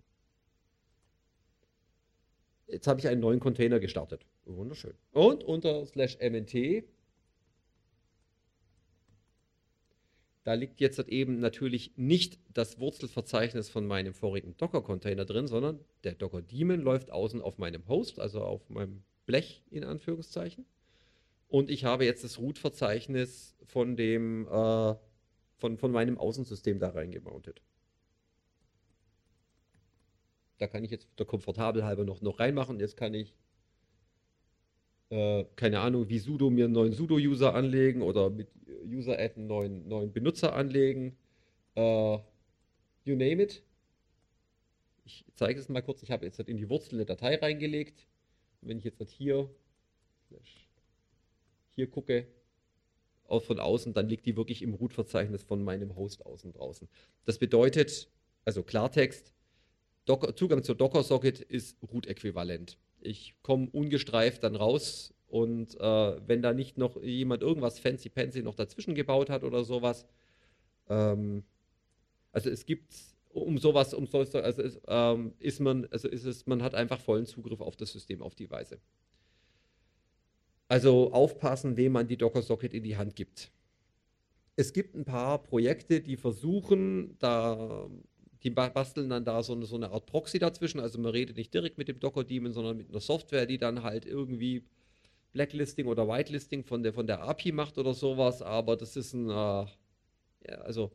Jetzt habe ich einen neuen Container gestartet. Wunderschön. Und unter slash mnt, da liegt jetzt eben natürlich nicht das Wurzelverzeichnis von meinem vorigen Docker-Container drin, sondern der Docker-Daemon läuft außen auf meinem Host, also auf meinem Blech in Anführungszeichen. Und ich habe jetzt das Root-Verzeichnis von dem äh, von, von meinem Außensystem da reingemountet. Da kann ich jetzt der komfortabel halber noch, noch reinmachen. Jetzt kann ich, äh, keine Ahnung, wie sudo mir einen neuen sudo-User anlegen oder mit User-Add einen neuen, neuen Benutzer anlegen. Äh, you name it. Ich zeige es mal kurz. Ich habe jetzt in die Wurzel eine Datei reingelegt. Und wenn ich jetzt hier, hier gucke, auch von außen, dann liegt die wirklich im Root-Verzeichnis von meinem Host außen draußen. Das bedeutet, also Klartext, Docker, Zugang zur Docker-Socket ist Root-äquivalent. Ich komme ungestreift dann raus und äh, wenn da nicht noch jemand irgendwas fancy-pansy noch dazwischen gebaut hat oder sowas, ähm, also es gibt um sowas, um sowas, also ist, ähm, ist man, also ist es, man hat einfach vollen Zugriff auf das System auf die Weise. Also aufpassen, wem man die Docker Socket in die Hand gibt. Es gibt ein paar Projekte, die versuchen, da, die basteln dann da so eine, so eine Art Proxy dazwischen. Also man redet nicht direkt mit dem Docker Daemon, sondern mit einer Software, die dann halt irgendwie Blacklisting oder Whitelisting von der, von der API macht oder sowas. Aber das ist ein, äh, ja, also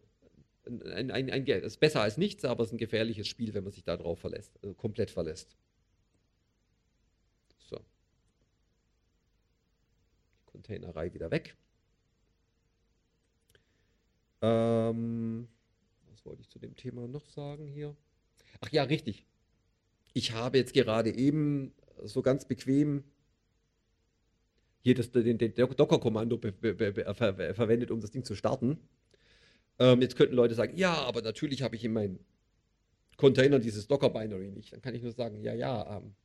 ein, ein, ein, ist besser als nichts, aber es ist ein gefährliches Spiel, wenn man sich darauf verlässt, also komplett verlässt. So. Die Containerei wieder weg. Ähm, was wollte ich zu dem Thema noch sagen hier? Ach ja, richtig. Ich habe jetzt gerade eben so ganz bequem hier das, den, den Docker-Kommando ver verwendet, um das Ding zu starten. Ähm, jetzt könnten Leute sagen, ja, aber natürlich habe ich in meinem Container dieses Docker-Binary nicht. Dann kann ich nur sagen, ja, ja, ähm,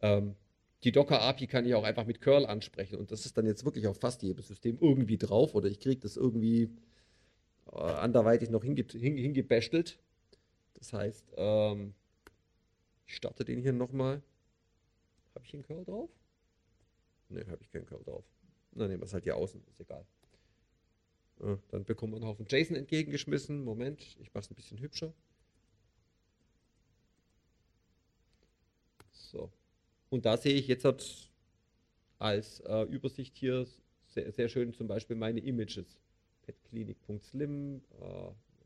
ähm, die Docker-API kann ich auch einfach mit curl ansprechen und das ist dann jetzt wirklich auf fast jedem System irgendwie drauf oder ich kriege das irgendwie äh, anderweitig noch hinge hinge hingebästelt. Das heißt, ähm, ich starte den hier nochmal. Habe ich einen Curl drauf? Ne, habe ich keinen Curl drauf. Na, nehmen wir es halt hier außen, ist egal. Ja, dann bekommt man einen Haufen JSON entgegengeschmissen. Moment, ich mache es ein bisschen hübscher. So. Und da sehe ich jetzt als äh, Übersicht hier sehr, sehr, schön zum Beispiel meine Images. Petklinik.slim, äh,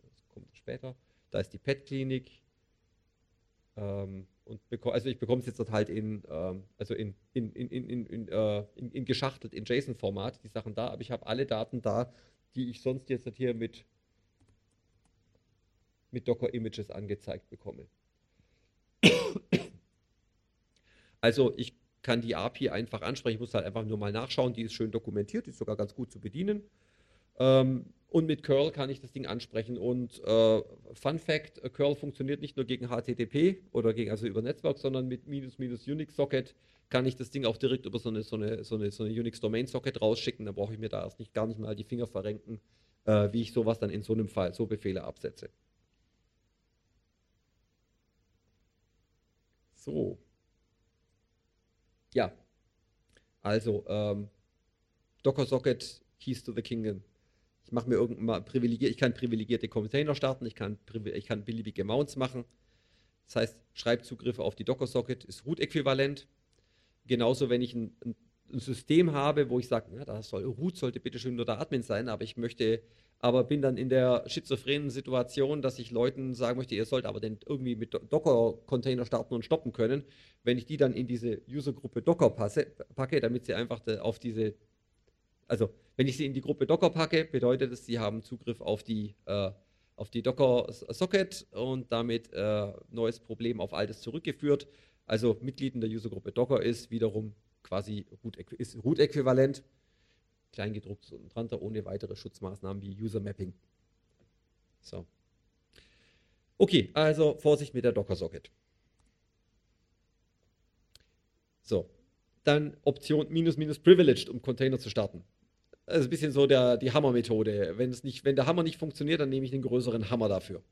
das kommt später. Da ist die Petklinik. Ähm, und also ich bekomme es jetzt halt in, ähm, also in, in, in, in, in, äh, in, in geschachtelt, in JSON-Format, die Sachen da, aber ich habe alle Daten da, die ich sonst jetzt hier mit, mit Docker-Images angezeigt bekomme. Also ich kann die API einfach ansprechen, ich muss halt einfach nur mal nachschauen, die ist schön dokumentiert, die ist sogar ganz gut zu bedienen. Ähm, und mit curl kann ich das Ding ansprechen. Und äh, Fun Fact: äh, curl funktioniert nicht nur gegen HTTP oder gegen, also über Netzwerk, sondern mit minus minus Unix Socket kann ich das Ding auch direkt über so eine, so eine, so eine, so eine Unix Domain Socket rausschicken. Da brauche ich mir da erst nicht, gar nicht mal die Finger verrenken, äh, wie ich sowas dann in so einem Fall, so Befehle absetze. So. Ja. Also, ähm, Docker Socket Keys to the Kingdom ich mache mir irgendwann privilegiert, ich kann privilegierte Container starten, ich kann, ich kann beliebige Mounts machen. Das heißt, Schreibzugriffe auf die Docker-Socket ist Root-äquivalent. Genauso, wenn ich ein, ein, System habe, wo ich sage, da soll Root sollte bitte schön nur der Admin sein, aber ich möchte, aber bin dann in der schizophrenen Situation, dass ich Leuten sagen möchte, ihr sollt aber den irgendwie mit Docker-Container starten und stoppen können. Wenn ich die dann in diese User-Gruppe Docker passe, packe, damit sie einfach auf diese, also wenn ich sie in die Gruppe Docker packe, bedeutet es, sie haben Zugriff auf die, äh, auf die Docker Socket und damit äh, neues Problem auf altes zurückgeführt. Also Mitglied in der Usergruppe Docker ist wiederum quasi Root-Äquivalent, kleingedruckt und drunter ohne weitere Schutzmaßnahmen wie User Mapping. So. Okay, also Vorsicht mit der Docker Socket. So, dann Option minus minus privileged, um Container zu starten. Das ist ein bisschen so der, die Hammer-Methode. Wenn, wenn der Hammer nicht funktioniert, dann nehme ich einen größeren Hammer dafür.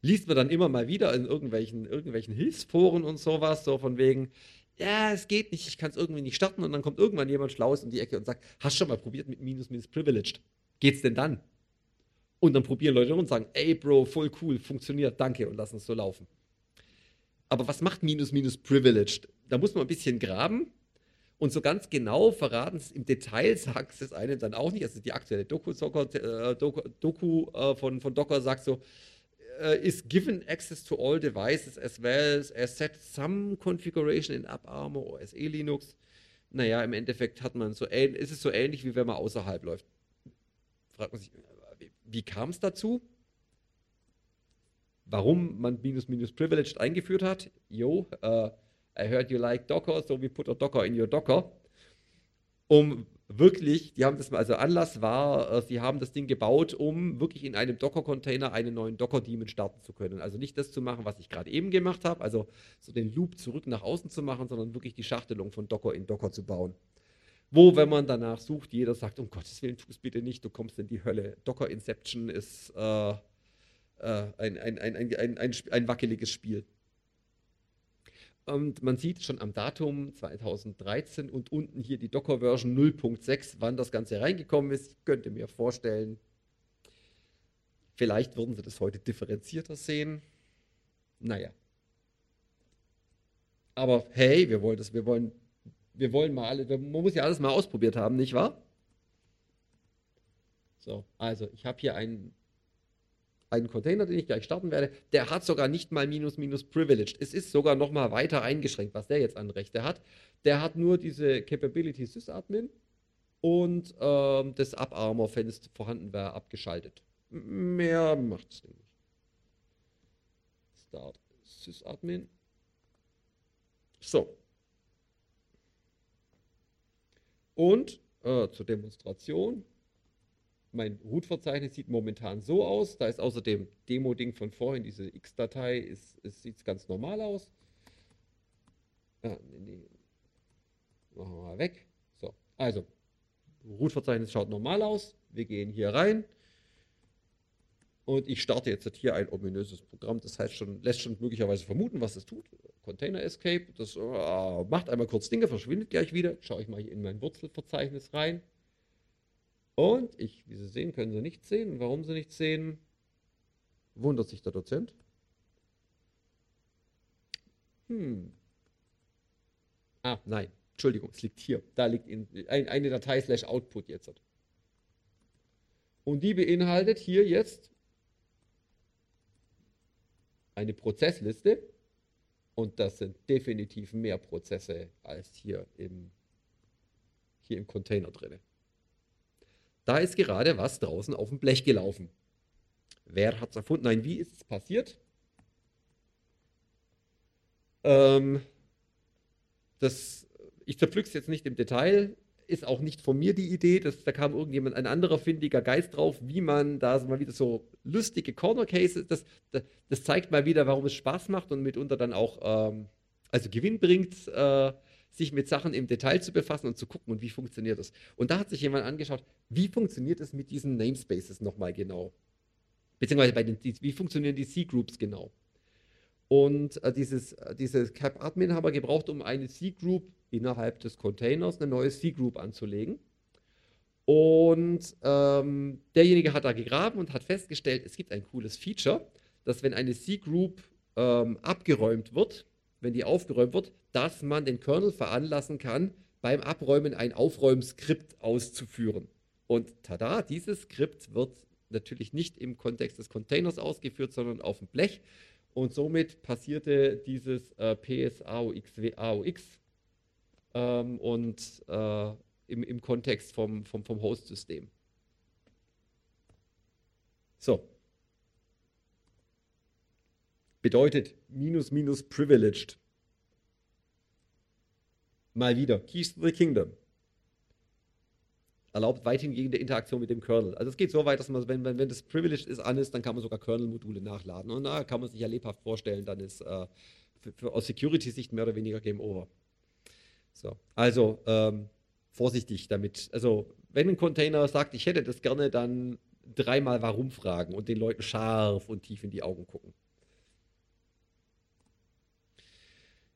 Liest man dann immer mal wieder in irgendwelchen, irgendwelchen Hilfsforen und sowas, so von wegen, ja, es geht nicht, ich kann es irgendwie nicht starten und dann kommt irgendwann jemand Schlaues um die Ecke und sagt, hast schon mal probiert mit minus minus privileged? Geht's denn dann? Und dann probieren Leute und sagen, ey Bro, voll cool, funktioniert, danke und lassen es so laufen. Aber was macht minus minus privileged? Da muss man ein bisschen graben und so ganz genau verraten es im Detail, sagt es einem dann auch nicht. Also die aktuelle Doku, äh, Doku, Doku äh, von, von Docker sagt so, uh, is given access to all devices as well as set some configuration in AppArmor or SE Linux. Naja, im Endeffekt hat man so, ist es so ähnlich, wie wenn man außerhalb läuft. Fragt man sich, wie, wie kam es dazu? Warum man minus minus privileged eingeführt hat? Jo, äh, I heard you like Docker, so we put a Docker in your Docker. Um wirklich, die haben das mal, also Anlass war, äh, sie haben das Ding gebaut, um wirklich in einem Docker-Container einen neuen Docker-Daemon starten zu können. Also nicht das zu machen, was ich gerade eben gemacht habe, also so den Loop zurück nach außen zu machen, sondern wirklich die Schachtelung von Docker in Docker zu bauen. Wo, wenn man danach sucht, jeder sagt, um Gottes Willen, tu es bitte nicht, du kommst in die Hölle. Docker Inception ist äh, äh, ein, ein, ein, ein, ein, ein wackeliges Spiel. Und man sieht schon am Datum 2013 und unten hier die Docker-Version 0.6, wann das Ganze reingekommen ist. Ich könnte mir vorstellen, vielleicht würden sie das heute differenzierter sehen. Naja. Aber hey, wir wollen das, wir wollen, wir wollen mal alle, man muss ja alles mal ausprobiert haben, nicht wahr? So, also ich habe hier einen, einen Container, den ich gleich starten werde. Der hat sogar nicht mal minus minus privileged. Es ist sogar noch mal weiter eingeschränkt, was der jetzt an Rechte hat. Der hat nur diese Capability sysadmin und ähm, das es vorhanden wäre, abgeschaltet. Mehr macht es nicht. Start sysadmin. So. Und äh, zur Demonstration. Mein Root-Verzeichnis sieht momentan so aus. Da ist außerdem Demo-Ding von vorhin, diese X-Datei, ist, ist, sieht ganz normal aus. Ah, nee, nee. Machen wir mal weg. So, also, Root-Verzeichnis schaut normal aus. Wir gehen hier rein. Und ich starte jetzt hier ein ominöses Programm. Das heißt schon, lässt schon möglicherweise vermuten, was es tut. Container Escape, das uh, macht einmal kurz Dinge, verschwindet gleich wieder. Schaue ich mal hier in mein Wurzelverzeichnis rein. Und ich, wie Sie sehen, können Sie nicht sehen. Und warum Sie nicht sehen, wundert sich der Dozent. Hm. Ah, nein, Entschuldigung, es liegt hier. Da liegt in, ein, eine Datei slash Output jetzt. Und die beinhaltet hier jetzt eine Prozessliste und das sind definitiv mehr Prozesse als hier im, hier im Container drin. Da ist gerade was draußen auf dem Blech gelaufen. Wer hat es erfunden? Nein, wie ist es passiert? Ähm, das, ich zerpflücke es jetzt nicht im Detail ist auch nicht von mir die Idee, dass, da kam irgendjemand, ein anderer findiger Geist drauf, wie man da mal wieder so lustige Corner Cases, das, das, das, zeigt mal wieder, warum es Spaß macht und mitunter dann auch ähm, also Gewinn bringt, äh, sich mit Sachen im Detail zu befassen und zu gucken, und wie funktioniert das. Und da hat sich jemand angeschaut, wie funktioniert es mit diesen Namespaces nochmal genau? Beziehungsweise bei den, wie funktionieren die C-Groups genau? Und äh, dieses, äh, dieses Cap-Admin haben wir gebraucht, um eine C-Group innerhalb des Containers, eine neue C-Group anzulegen. Und ähm, derjenige hat da gegraben und hat festgestellt, es gibt ein cooles Feature, dass wenn eine C-Group ähm, abgeräumt wird, wenn die aufgeräumt wird, dass man den Kernel veranlassen kann, beim Abräumen ein Aufräumskript auszuführen. Und tada, dieses Skript wird natürlich nicht im Kontext des Containers ausgeführt, sondern auf dem Blech. Und somit passierte dieses äh, PSAOX ähm, und äh, im, im Kontext vom, vom, vom Host-System. So. Bedeutet minus minus privileged. Mal wieder. Keys to the Kingdom erlaubt weithingehende Interaktion mit dem Kernel. Also es geht so weit, dass man, wenn, wenn, wenn das Privileged ist, an ist, dann kann man sogar Kernel-Module nachladen. Und da kann man sich ja lebhaft vorstellen, dann ist äh, für, für, aus Security-Sicht mehr oder weniger Game Over. So, also ähm, vorsichtig damit. Also wenn ein Container sagt, ich hätte das gerne, dann dreimal warum fragen und den Leuten scharf und tief in die Augen gucken.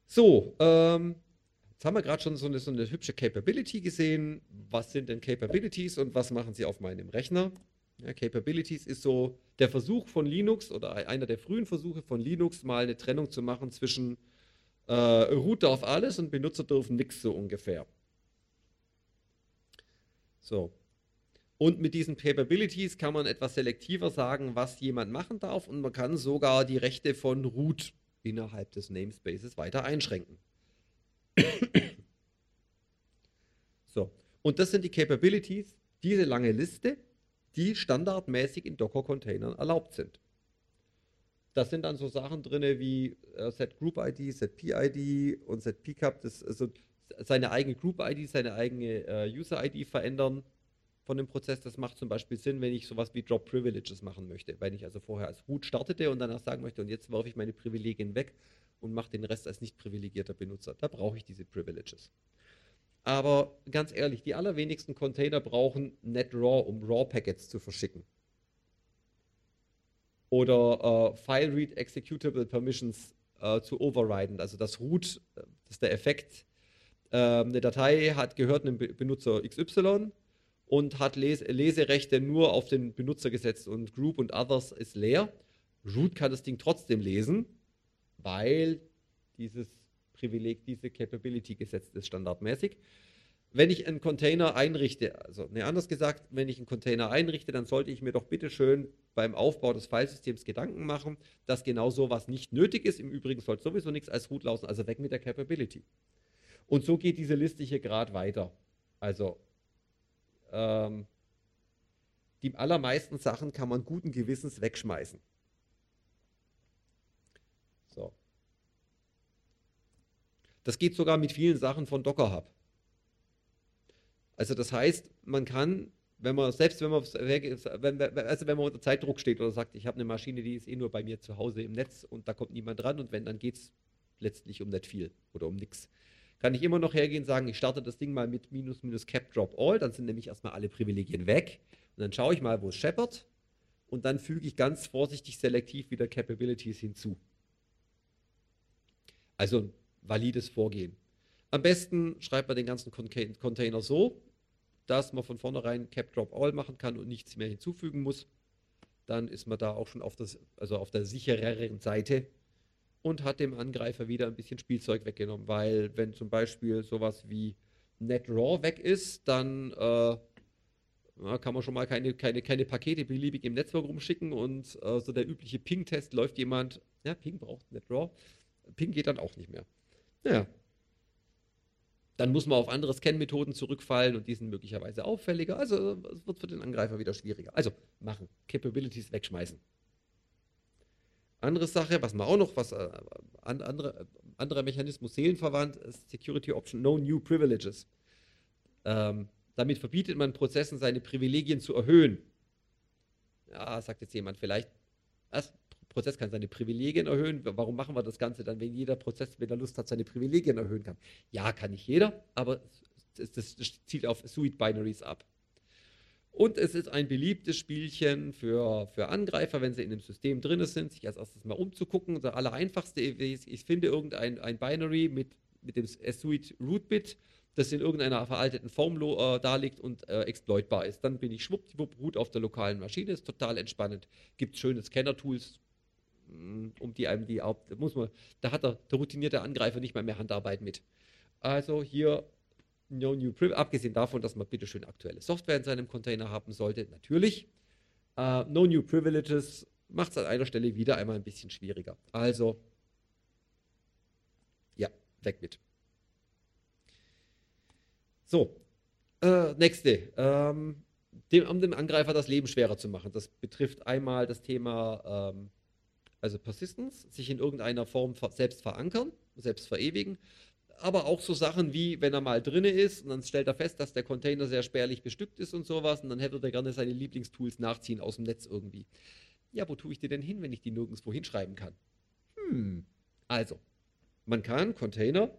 So, ähm, Jetzt haben wir gerade schon so eine, so eine, hübsche Capability gesehen. Was sind denn Capabilities und was machen sie auf meinem Rechner? Ja, Capabilities ist so der Versuch von Linux oder einer der frühen Versuche von Linux, mal eine Trennung zu machen zwischen äh, Root darf alles und Benutzer dürfen nichts so ungefähr. So. Und mit diesen Capabilities kann man etwas selektiver sagen, was jemand machen darf und man kann sogar die Rechte von Root innerhalb des Namespaces weiter einschränken. so, und das sind die Capabilities, diese lange Liste, die standardmäßig in Docker-Containern erlaubt sind. Das sind dann so Sachen drin wie äh, Set Group ID, Set PID und Set PCAP, das also seine eigene Group ID, seine eigene äh, User ID verändern von dem Prozess. Das macht zum Beispiel Sinn, wenn ich sowas wie Drop Privileges machen möchte, wenn ich also vorher als Root startete und danach sagen möchte, und jetzt werfe ich meine Privilegien weg und mache den Rest als nicht privilegierter Benutzer. Da brauche ich diese Privileges. Aber ganz ehrlich, die allerwenigsten Container brauchen NetRaw, um RAW-Packets zu verschicken. Oder äh, File Read Executable Permissions äh, zu overriden. Also das Root, äh, das ist der Effekt. Äh, eine Datei hat gehört einem Benutzer XY und hat Les Leserechte nur auf den Benutzer gesetzt und Group und Others ist leer. Root kann das Ding trotzdem lesen weil dieses Privileg, diese Capability gesetzt ist standardmäßig. wenn ich einen Container einrichte, also ne, anders gesagt, wenn ich einen Container einrichte, dann sollte ich mir doch bitte schön beim Aufbau des Filesystems Gedanken machen, dass genau sowas nicht nötig ist. Im Übrigen sollte sowieso nichts als Root laufen, also weg mit der Capability. Und so geht diese Liste hier gerade weiter. Also ähm, die allermeisten Sachen kann man guten Gewissens wegschmeißen. So. Das geht sogar mit vielen Sachen von Docker Hub. Also das heißt, man kann, wenn man, selbst wenn man, also wenn man unter Zeitdruck steht oder sagt, ich habe eine Maschine, die ist eh nur bei mir zu Hause im Netz und da kommt niemand dran und wenn, dann geht es letztlich um nicht viel oder um nichts. Kann ich immer noch hergehen und sagen, ich starte das Ding mal mit minus minus cap drop all, dann sind nämlich erstmal alle Privilegien weg und dann schaue ich mal, wo es scheppert und dann füge ich ganz vorsichtig selektiv wieder Capabilities hinzu. Also ein valides Vorgehen. Am besten schreibt man den ganzen Container so, dass man von vornherein Cap Drop All machen kann und nichts mehr hinzufügen muss, dann ist man da auch schon auf, das, also auf der sichereren Seite und hat dem Angreifer wieder ein bisschen Spielzeug weggenommen, weil wenn zum Beispiel sowas wie NetRaw weg ist, dann äh, kann man schon mal keine, keine, keine Pakete beliebig im Netzwerk rumschicken und äh, so der übliche Ping-Test läuft jemand, ja, Ping braucht NetRaw, Ping geht dann auch nicht mehr. Ja, dann muss man auf andere Scan-Methoden zurückfallen und die sind möglicherweise auffälliger. Also es wird für den Angreifer wieder schwieriger. Also machen, Capabilities wegschmeißen. Andere Sache, was man auch noch, was äh, andere, anderer Mechanismus seelenverwandt, ist Security Option No New Privileges. Ähm, damit verbietet man Prozessen, seine Privilegien zu erhöhen. Ja, sagt jetzt jemand vielleicht, was? Prozess kann seine Privilegien erhöhen. Warum machen wir das Ganze dann, wenn jeder Prozess, wenn er Lust hat, seine Privilegien erhöhen kann? Ja, kann nicht jeder, aber das, das zielt auf Suite Binaries ab. Und es ist ein beliebtes Spielchen für, für Angreifer, wenn sie in einem System drin sind, sich als erstes mal umzugucken. Der allereinfachste ist, ich finde irgendein ein Binary mit, mit dem S-Suite Root-Bit, das in irgendeiner veralteten Form äh, da liegt und äh, exploitbar ist. Dann bin ich schwuppdiwupp Root auf der lokalen Maschine, ist total entspannend. Gibt schöne Scanner-Tools, Mm, um die einem die muss man, da hat der, der routinierte Angreifer nicht mal mehr Handarbeit mit. Also hier No New Privilege, abgesehen davon, dass man bitte schön aktuelle Software in seinem Container haben sollte, natürlich. Uh, no New Privileges macht es an einer Stelle wieder einmal ein bisschen schwieriger. Also, ja, weg mit. So, äh, nächste. Ähm, dem, um dem Angreifer das Leben schwerer zu machen. Das betrifft einmal das Thema ähm, also Persistence, sich in irgendeiner Form selbst verankern, selbst verewigen. Aber auch so Sachen wie, wenn er mal drinne ist und dann stellt er fest, dass der Container sehr spärlich bestückt ist und sowas und dann hätte er gerne seine Lieblingstools nachziehen aus dem Netz irgendwie. Ja, wo tue ich die denn hin, wenn ich die nirgendwo hinschreiben kann? Hm, also, man kann Container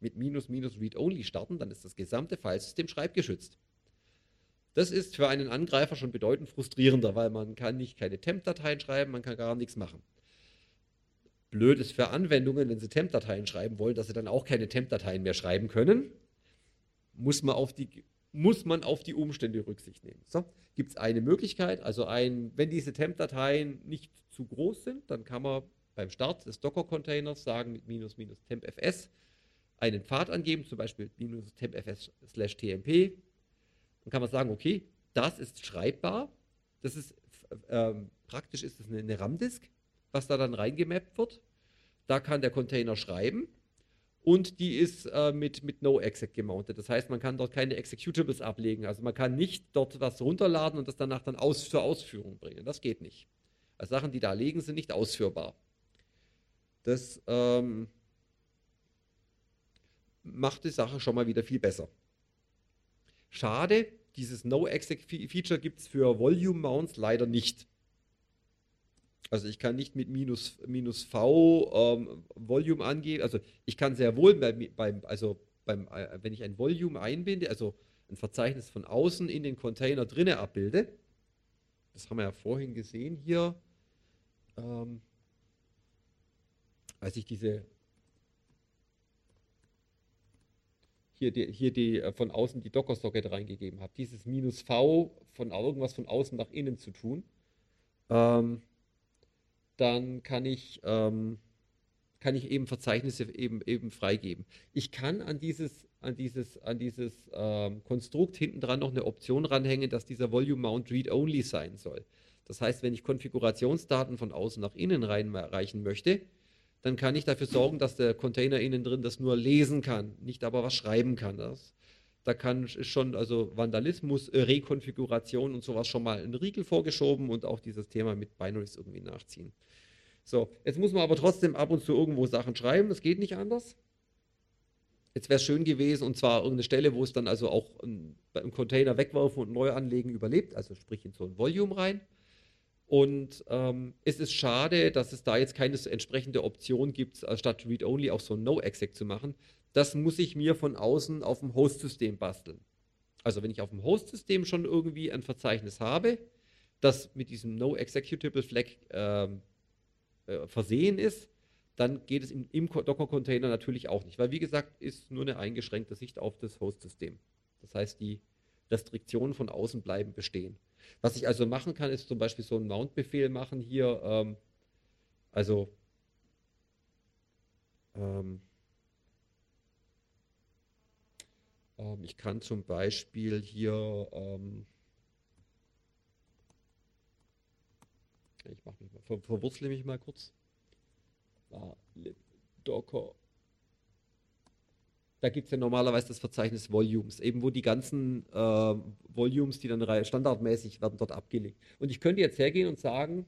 mit minus minus read-only starten, dann ist das gesamte Filesystem schreibgeschützt. Das ist für einen Angreifer schon bedeutend frustrierender, weil man kann nicht keine Temp-Dateien schreiben, man kann gar nichts machen. Blöd ist für Anwendungen, wenn sie Temp-Dateien schreiben wollen, dass sie dann auch keine Temp-Dateien mehr schreiben können. Muss man auf die, muss man auf die Umstände Rücksicht nehmen. So, gibt es eine Möglichkeit, also ein, wenn diese Temp-Dateien nicht zu groß sind, dann kann man beim Start des Docker-Containers sagen mit minus minus tempfs einen Pfad angeben, zum Beispiel minus tempfs slash tmp dann kann man sagen, okay, das ist schreibbar. Das ist ähm, praktisch ist das eine, eine RAM-Disk, was da dann reingemappt wird. Da kann der Container schreiben und die ist äh, mit, mit No-Exec gemountet. Das heißt, man kann dort keine Executables ablegen. Also man kann nicht dort was runterladen und das danach dann aus, zur Ausführung bringen. Das geht nicht. Also Sachen, die da liegen, sind nicht ausführbar. Das ähm, macht die Sache schon mal wieder viel besser. Schade, dieses No-Exec-Feature gibt es für Volume-Mounts leider nicht. Also ich kann nicht mit minus, minus V ähm, Volume angeben. Also ich kann sehr wohl beim, beim, also beim, äh, wenn ich ein Volume einbinde, also ein Verzeichnis von außen in den Container drinne abbilde, das haben wir ja vorhin gesehen hier, ähm, als ich diese hier die, hier die äh, von außen die Docker-Socket reingegeben habe. Dieses minus V von irgendwas von außen nach innen zu tun. Ähm, dann kann ich ähm, kann ich eben Verzeichnisse eben, eben freigeben. Ich kann an dieses, an dieses, an dieses ähm, Konstrukt hinten dran noch eine Option ranhängen, dass dieser Volume Mount Read-Only sein soll. Das heißt, wenn ich Konfigurationsdaten von außen nach innen reinreichen möchte, dann kann ich dafür sorgen, dass der Container innen drin das nur lesen kann, nicht aber was schreiben kann. Das, da kann schon also Vandalismus, äh, Rekonfiguration und sowas schon mal einen Riegel vorgeschoben und auch dieses Thema mit Binaries irgendwie nachziehen. So, jetzt muss man aber trotzdem ab und zu irgendwo Sachen schreiben, das geht nicht anders. Jetzt wäre es schön gewesen, und zwar irgendeine Stelle, wo es dann also auch einen Container wegwerfen und neu anlegen überlebt, also sprich in so ein Volume rein. Und ähm, es ist schade, dass es da jetzt keine entsprechende Option gibt, statt Read-Only auch so ein No-Exec zu machen. Das muss ich mir von außen auf dem Host-System basteln. Also wenn ich auf dem Host-System schon irgendwie ein Verzeichnis habe, das mit diesem No-Executable-Flag äh, äh, versehen ist, dann geht es im, im Docker-Container natürlich auch nicht. Weil wie gesagt, ist nur eine eingeschränkte Sicht auf das Host-System. Das heißt, die Restriktionen von außen bleiben bestehen. Was ich also machen kann, ist zum Beispiel so einen Mount-Befehl machen hier. Ähm, also ähm, ähm, ich kann zum Beispiel hier ähm, ich mache mich mal, ver verwurzle mich mal kurz. Ah, Docker da gibt es ja normalerweise das Verzeichnis Volumes, eben wo die ganzen äh, Volumes, die dann standardmäßig werden, dort abgelegt. Und ich könnte jetzt hergehen und sagen,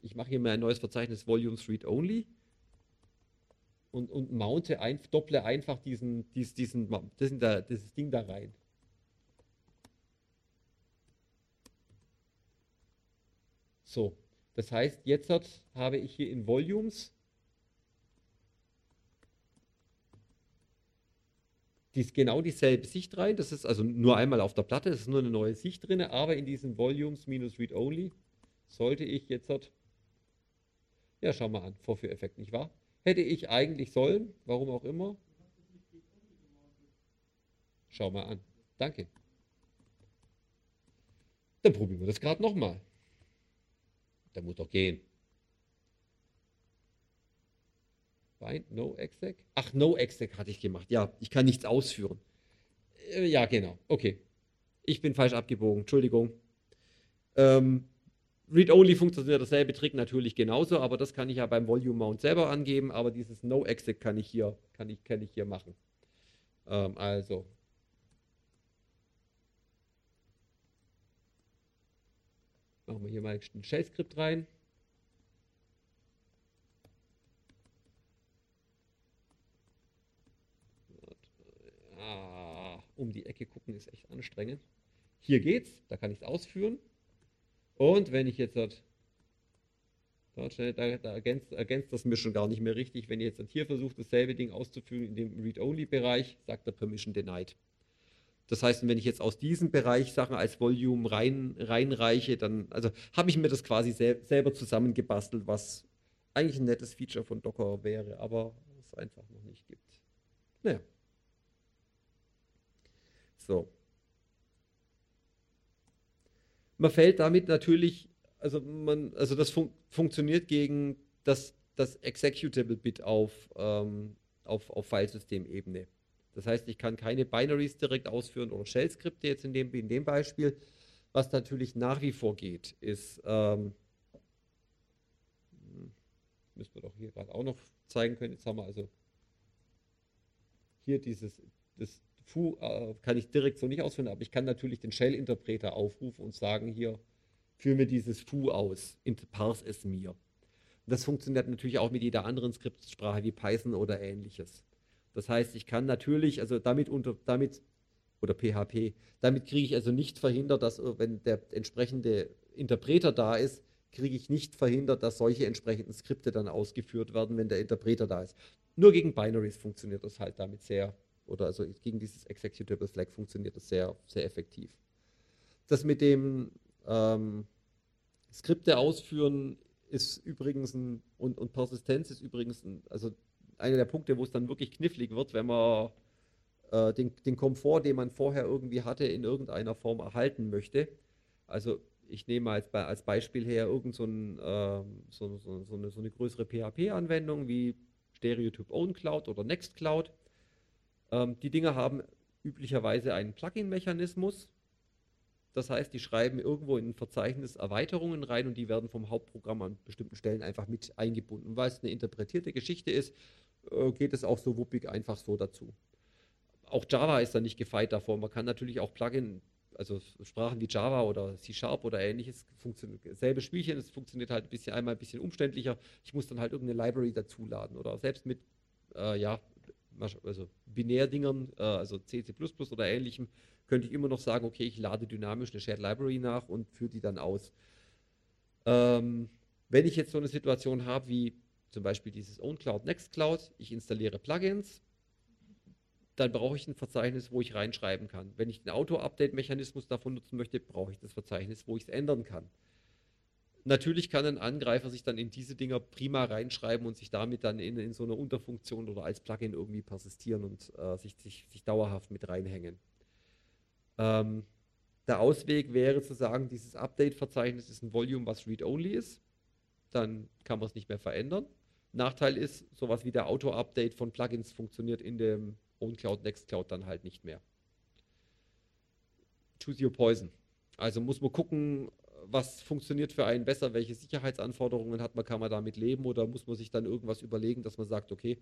ich mache hier mal ein neues Verzeichnis Volumes Read Only und, und mounte ein, dopple einfach diesen, dies, diesen, diesen da, dieses Ding da rein. So, das heißt, jetzt habe ich hier in Volumes die ist genau dieselbe Sicht rein. Das ist also nur einmal auf der Platte, das ist nur eine neue Sicht drin, aber in diesen Volumes minus Read Only sollte ich jetzt, ja, schau mal an, Vorführeffekt, nicht wahr? Hätte ich eigentlich sollen, warum auch immer. Schau mal an. Danke. Dann probieren wir das gerade nochmal. Der muss doch gehen. Bind, no exec? Ach, no exec hatte ich gemacht. Ja, ich kann nichts ausführen. Äh, ja, genau. Okay. Ich bin falsch abgebogen. Entschuldigung. Ähm, Read-Only funktioniert derselbe Trick natürlich genauso, aber das kann ich ja beim Volume Mount selber angeben, aber dieses No Exec kann ich hier, kann ich, kann ich hier machen. Ähm, also. Machen wir hier mal ein Shell-Skript rein. um die Ecke gucken ist echt anstrengend. Hier geht's, da kann ich es ausführen. Und wenn ich jetzt dort, dort da, da ergänzt, ergänzt, das mir schon gar nicht mehr richtig. Wenn ich jetzt hier versuche, dasselbe Ding auszuführen in dem Read-Only-Bereich, sagt er Permission denied. Das heißt, wenn ich jetzt aus diesem Bereich Sachen als Volume rein, reinreiche, dann also habe ich mir das quasi sel selber zusammengebastelt, was eigentlich ein nettes Feature von Docker wäre, aber es einfach noch nicht gibt. Naja. So. Man fällt damit natürlich, also man, also das fun funktioniert gegen das, das Executable-Bit auf, ähm, auf, auf Filesystemebene. Das heißt, ich kann keine Binaries direkt ausführen oder Shell-Skripte jetzt in dem, in dem Beispiel. Was natürlich nach wie vor geht, ist, ähm, hm, müssen wir doch hier gerade auch noch zeigen können. Jetzt haben wir also hier dieses das Foo äh, kann ich direkt so nicht ausführen, aber ich kann natürlich den Shell-Interpreter aufrufen und sagen, hier, führe mir dieses Foo aus, parse es mir. Das funktioniert natürlich auch mit jeder anderen Skriptsprache wie Python oder ähnliches. Das heißt, ich kann natürlich, also damit unter, damit, oder PHP, damit kriege ich also nicht verhindert, dass, wenn der entsprechende Interpreter da ist, kriege ich nicht verhindert, dass solche entsprechenden Skripte dann ausgeführt werden, wenn der Interpreter da ist. Nur gegen Binaries funktioniert das halt damit sehr oder also gegen dieses Executable Flag funktioniert das sehr, sehr effektiv. Das mit dem ähm, Skripte ausführen ist übrigens ein, und, und Persistenz ist übrigens ein, also einer der Punkte, wo es dann wirklich knifflig wird, wenn man äh, den, den Komfort, den man vorher irgendwie hatte, in irgendeiner Form erhalten möchte. Also ich nehme als, als Beispiel her irgend so, ein, äh, so, so, so, eine, eine größere PHP-Anwendung wie Stereotype Own Cloud oder Nextcloud. Ähm, die Dinge haben üblicherweise einen Plugin-Mechanismus. Das heißt, die schreiben irgendwo in ein Verzeichnis Erweiterungen rein und die werden vom Hauptprogramm an bestimmten Stellen einfach mit eingebunden. Weil es eine interpretierte Geschichte ist, äh, geht es auch so wuppig einfach so dazu. Auch Java ist da nicht gefeit davor. Man kann natürlich auch Plugin, also Sprachen wie Java oder C Sharp oder ähnliches, funktioniert selbe Spielchen, es funktioniert halt ein bisschen einmal ein bisschen umständlicher. Ich muss dann halt irgendeine Library dazuladen oder selbst mit äh, ja, also Binärdingern, äh, also C, C++ oder ähnlichem, könnte ich immer noch sagen, okay, ich lade dynamisch eine Shared Library nach und führe die dann aus. Ähm, wenn ich jetzt so eine Situation habe wie zum Beispiel dieses OwnCloud, NextCloud, ich installiere Plugins, dann brauche ich ein Verzeichnis, wo ich reinschreiben kann. Wenn ich den Auto-Update-Mechanismus davon nutzen möchte, brauche ich das Verzeichnis, wo ich es ändern kann. Natürlich kann ein Angreifer sich dann in diese Dinger prima reinschreiben und sich damit dann in, in so einer Unterfunktion oder als Plugin irgendwie persistieren und äh, sich, sich, sich, dauerhaft mit reinhängen. Ähm, der Ausweg wäre zu sagen, dieses Update-Verzeichnis ist ein Volume, was read-only ist. Dann kann man es nicht mehr verändern. Nachteil ist, sowas wie der Auto-Update von Plugins funktioniert in dem OwnCloud, Nextcloud dann halt nicht mehr. Choose your poison. Also muss man gucken, was funktioniert für einen besser, welche Sicherheitsanforderungen hat man, kann man damit leben oder muss man sich dann irgendwas überlegen, dass man sagt, okay,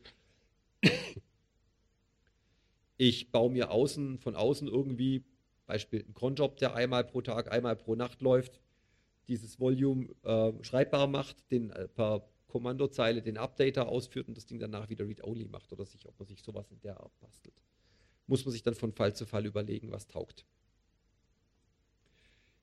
ich baue mir außen, von außen irgendwie, Beispiel ein Cronjob, der einmal pro Tag, einmal pro Nacht läuft, dieses Volume äh, schreibbar macht, den äh, per Kommandozeile den Updater ausführt und das Ding danach wieder read-only macht oder sich, ob man sich sowas in der Art bastelt. Muss man sich dann von Fall zu Fall überlegen, was taugt.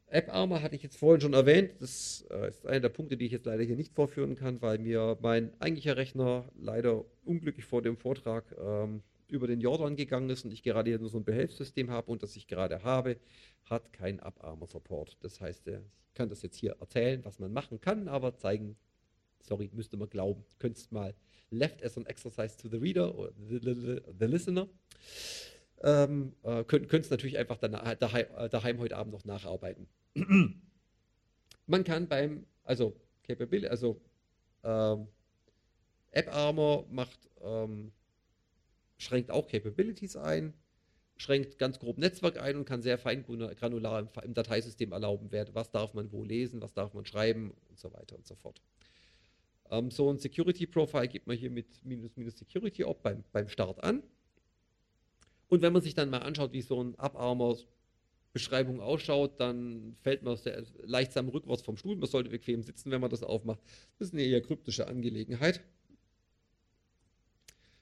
AppArmor hatte ich jetzt vorhin schon erwähnt. Das äh, ist einer der Punkte, die ich jetzt leider hier nicht vorführen kann, weil mir mein eigentlicher Rechner leider unglücklich vor dem Vortrag ähm, über den Jordan gegangen ist und ich gerade hier nur so ein Behelfssystem habe und das ich gerade habe, hat kein AppArmor-Support. Das heißt, äh, ich kann das jetzt hier erzählen, was man machen kann, aber zeigen, sorry, müsste man glauben. Könntest mal left as an exercise to the reader or the, the, the listener ähm, äh, könnt es natürlich einfach daheim, daheim, heute Abend noch nacharbeiten. Man kann beim, also Capability, also ähm, AppArmor macht, ähm, schränkt auch Capabilities ein, schränkt ganz grob Netzwerk ein und kann sehr fein granular im, im Dateisystem erlauben, was darf man wo lesen, was darf man schreiben und so weiter und so fort. Ähm, so ein Security Profile gibt man hier mit minus minus Security Op beim, beim Start an. Und wenn man sich dann mal anschaut, wie so ein AppArmor Beschreibung ausschaut, dann fällt man sehr leichtsam rückwärts vom Stuhl. Man sollte bequem sitzen, wenn man das aufmacht. Das ist eine eher kryptische Angelegenheit.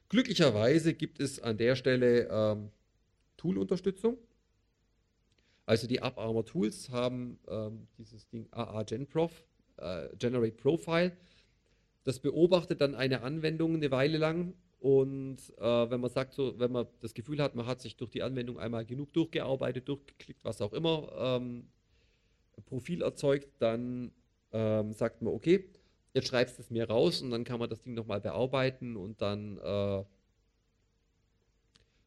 Glücklicherweise gibt es an der Stelle ähm, Tool-Unterstützung. Also die AppArmor Tools haben ähm, dieses Ding AA GenProf, äh, Generate Profile. Das beobachtet dann eine Anwendung eine Weile lang und äh, wenn man sagt, so, wenn man das Gefühl hat, man hat sich durch die Anwendung einmal genug durchgearbeitet, durchgeklickt, was auch immer, ähm, Profil erzeugt, dann ähm, sagt man, okay, jetzt schreibst du es mir raus und dann kann man das Ding nochmal bearbeiten und dann äh,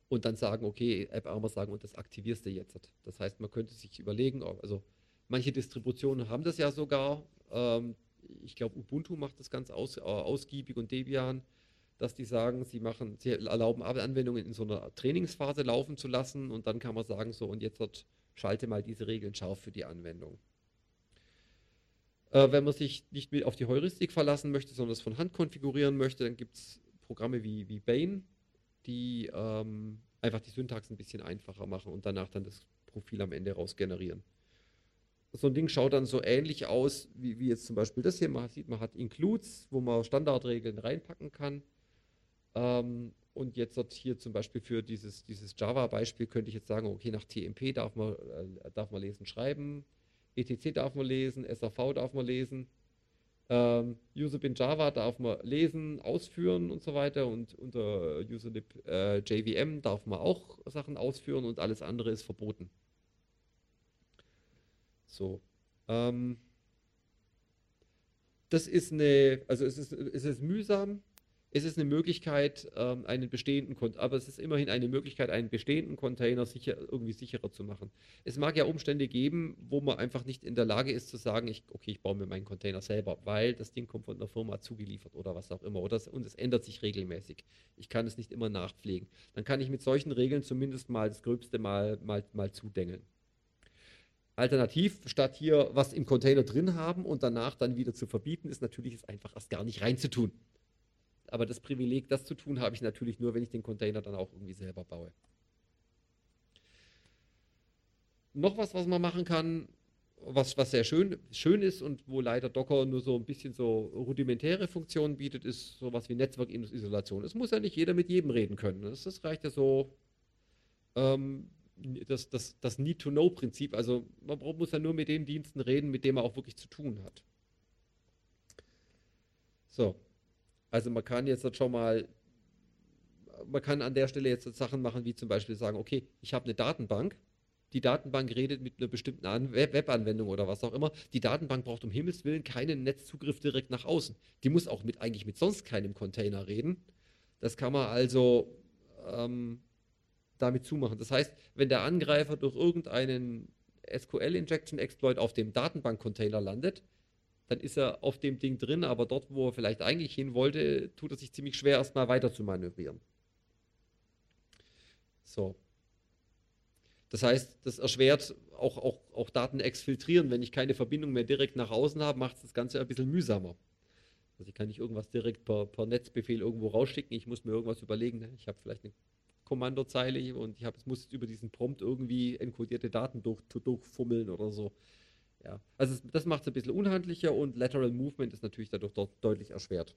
und dann sagen, okay, AppArmor sagen, und das aktivierst du jetzt. Das heißt, man könnte sich überlegen, also manche Distributionen haben das ja sogar. Ähm, ich glaube, Ubuntu macht das ganz aus, äh, ausgiebig und Debian dass die sagen, sie machen, sie erlauben Anwendungen in so einer Trainingsphase laufen zu lassen und dann kann man sagen, so und jetzt dort schalte mal diese Regeln scharf für die Anwendung. Äh, wenn man sich nicht mit auf die Heuristik verlassen möchte, sondern es von Hand konfigurieren möchte, dann gibt es Programme wie, wie Bane, die ähm, einfach die Syntax ein bisschen einfacher machen und danach dann das Profil am Ende raus generieren. So ein Ding schaut dann so ähnlich aus, wie, wie jetzt zum Beispiel das hier. Man sieht, man hat Includes, wo man Standardregeln reinpacken kann. Ähm, und jetzt hier zum Beispiel für dieses, dieses Java-Beispiel könnte ich jetzt sagen, okay, nach TMP darf man, äh, darf man lesen, schreiben, ETC darf man lesen, SAV darf man lesen, ähm, Userbin Java darf man lesen, ausführen und so weiter und unter Userlib äh, JVM darf man auch Sachen ausführen und alles andere ist verboten. So. Ähm, das ist eine, also es ist, es ist mühsam, es ist eine Möglichkeit, ähm, einen bestehenden, aber es ist immerhin eine Möglichkeit, einen bestehenden Container sicher, irgendwie sicherer zu machen. Es mag ja Umstände geben, wo man einfach nicht in der Lage ist zu sagen, ich, okay, ich baue mir meinen Container selber, weil das Ding kommt von der Firma zugeliefert oder was auch immer. Oder es, und es ändert sich regelmäßig. Ich kann es nicht immer nachpflegen. Dann kann ich mit solchen Regeln zumindest mal das Gröbste mal, mal, mal zudengeln. Alternativ, statt hier was im Container drin haben und danach dann wieder zu verbieten, ist natürlich es einfach erst gar nicht reinzutun. Aber das Privileg, das zu tun, habe ich natürlich nur, wenn ich den Container dann auch irgendwie selber baue. Noch was, was man machen kann, was, was sehr schön, schön ist und wo leider Docker nur so ein bisschen so rudimentäre Funktionen bietet, ist sowas wie Netzwerkisolation. Es muss ja nicht jeder mit jedem reden können. Das, reicht ja so, ähm, das, das, das Need-to-Know-Prinzip. Also man muss ja nur mit den Diensten reden, mit denen man auch wirklich zu tun hat. So, also man kann jetzt schon mal, man kann an der Stelle jetzt Sachen machen, wie zum Beispiel sagen, okay, ich habe eine Datenbank, die Datenbank redet mit einer bestimmten Webanwendung oder was auch immer. Die Datenbank braucht um Himmels Willen keinen Netzzugriff direkt nach außen. Die muss auch mit eigentlich mit sonst keinem Container reden. Das kann man also ähm, damit zumachen. Das heißt, wenn der Angreifer durch irgendeinen SQL-Injection-Exploit auf dem Datenbank-Container landet, dann ist er auf dem Ding drin, aber dort, wo er vielleicht eigentlich hin wollte, tut er sich ziemlich schwer, erstmal weiter zu manövrieren. So. Das heißt, das erschwert auch, auch, auch Daten exfiltrieren. Wenn ich keine Verbindung mehr direkt nach außen habe, macht es das Ganze ein bisschen mühsamer. Also ich kann nicht irgendwas direkt per, per Netzbefehl irgendwo rausschicken. Ich muss mir irgendwas überlegen. Ich habe vielleicht eine Kommandozeile und ich, muss über diesen Prompt irgendwie enkodierte Daten durch, durchfummeln oder so. Ja, also das macht es ein bisschen unhandlicher und Lateral Movement ist natürlich dadurch dort deutlich erschwert.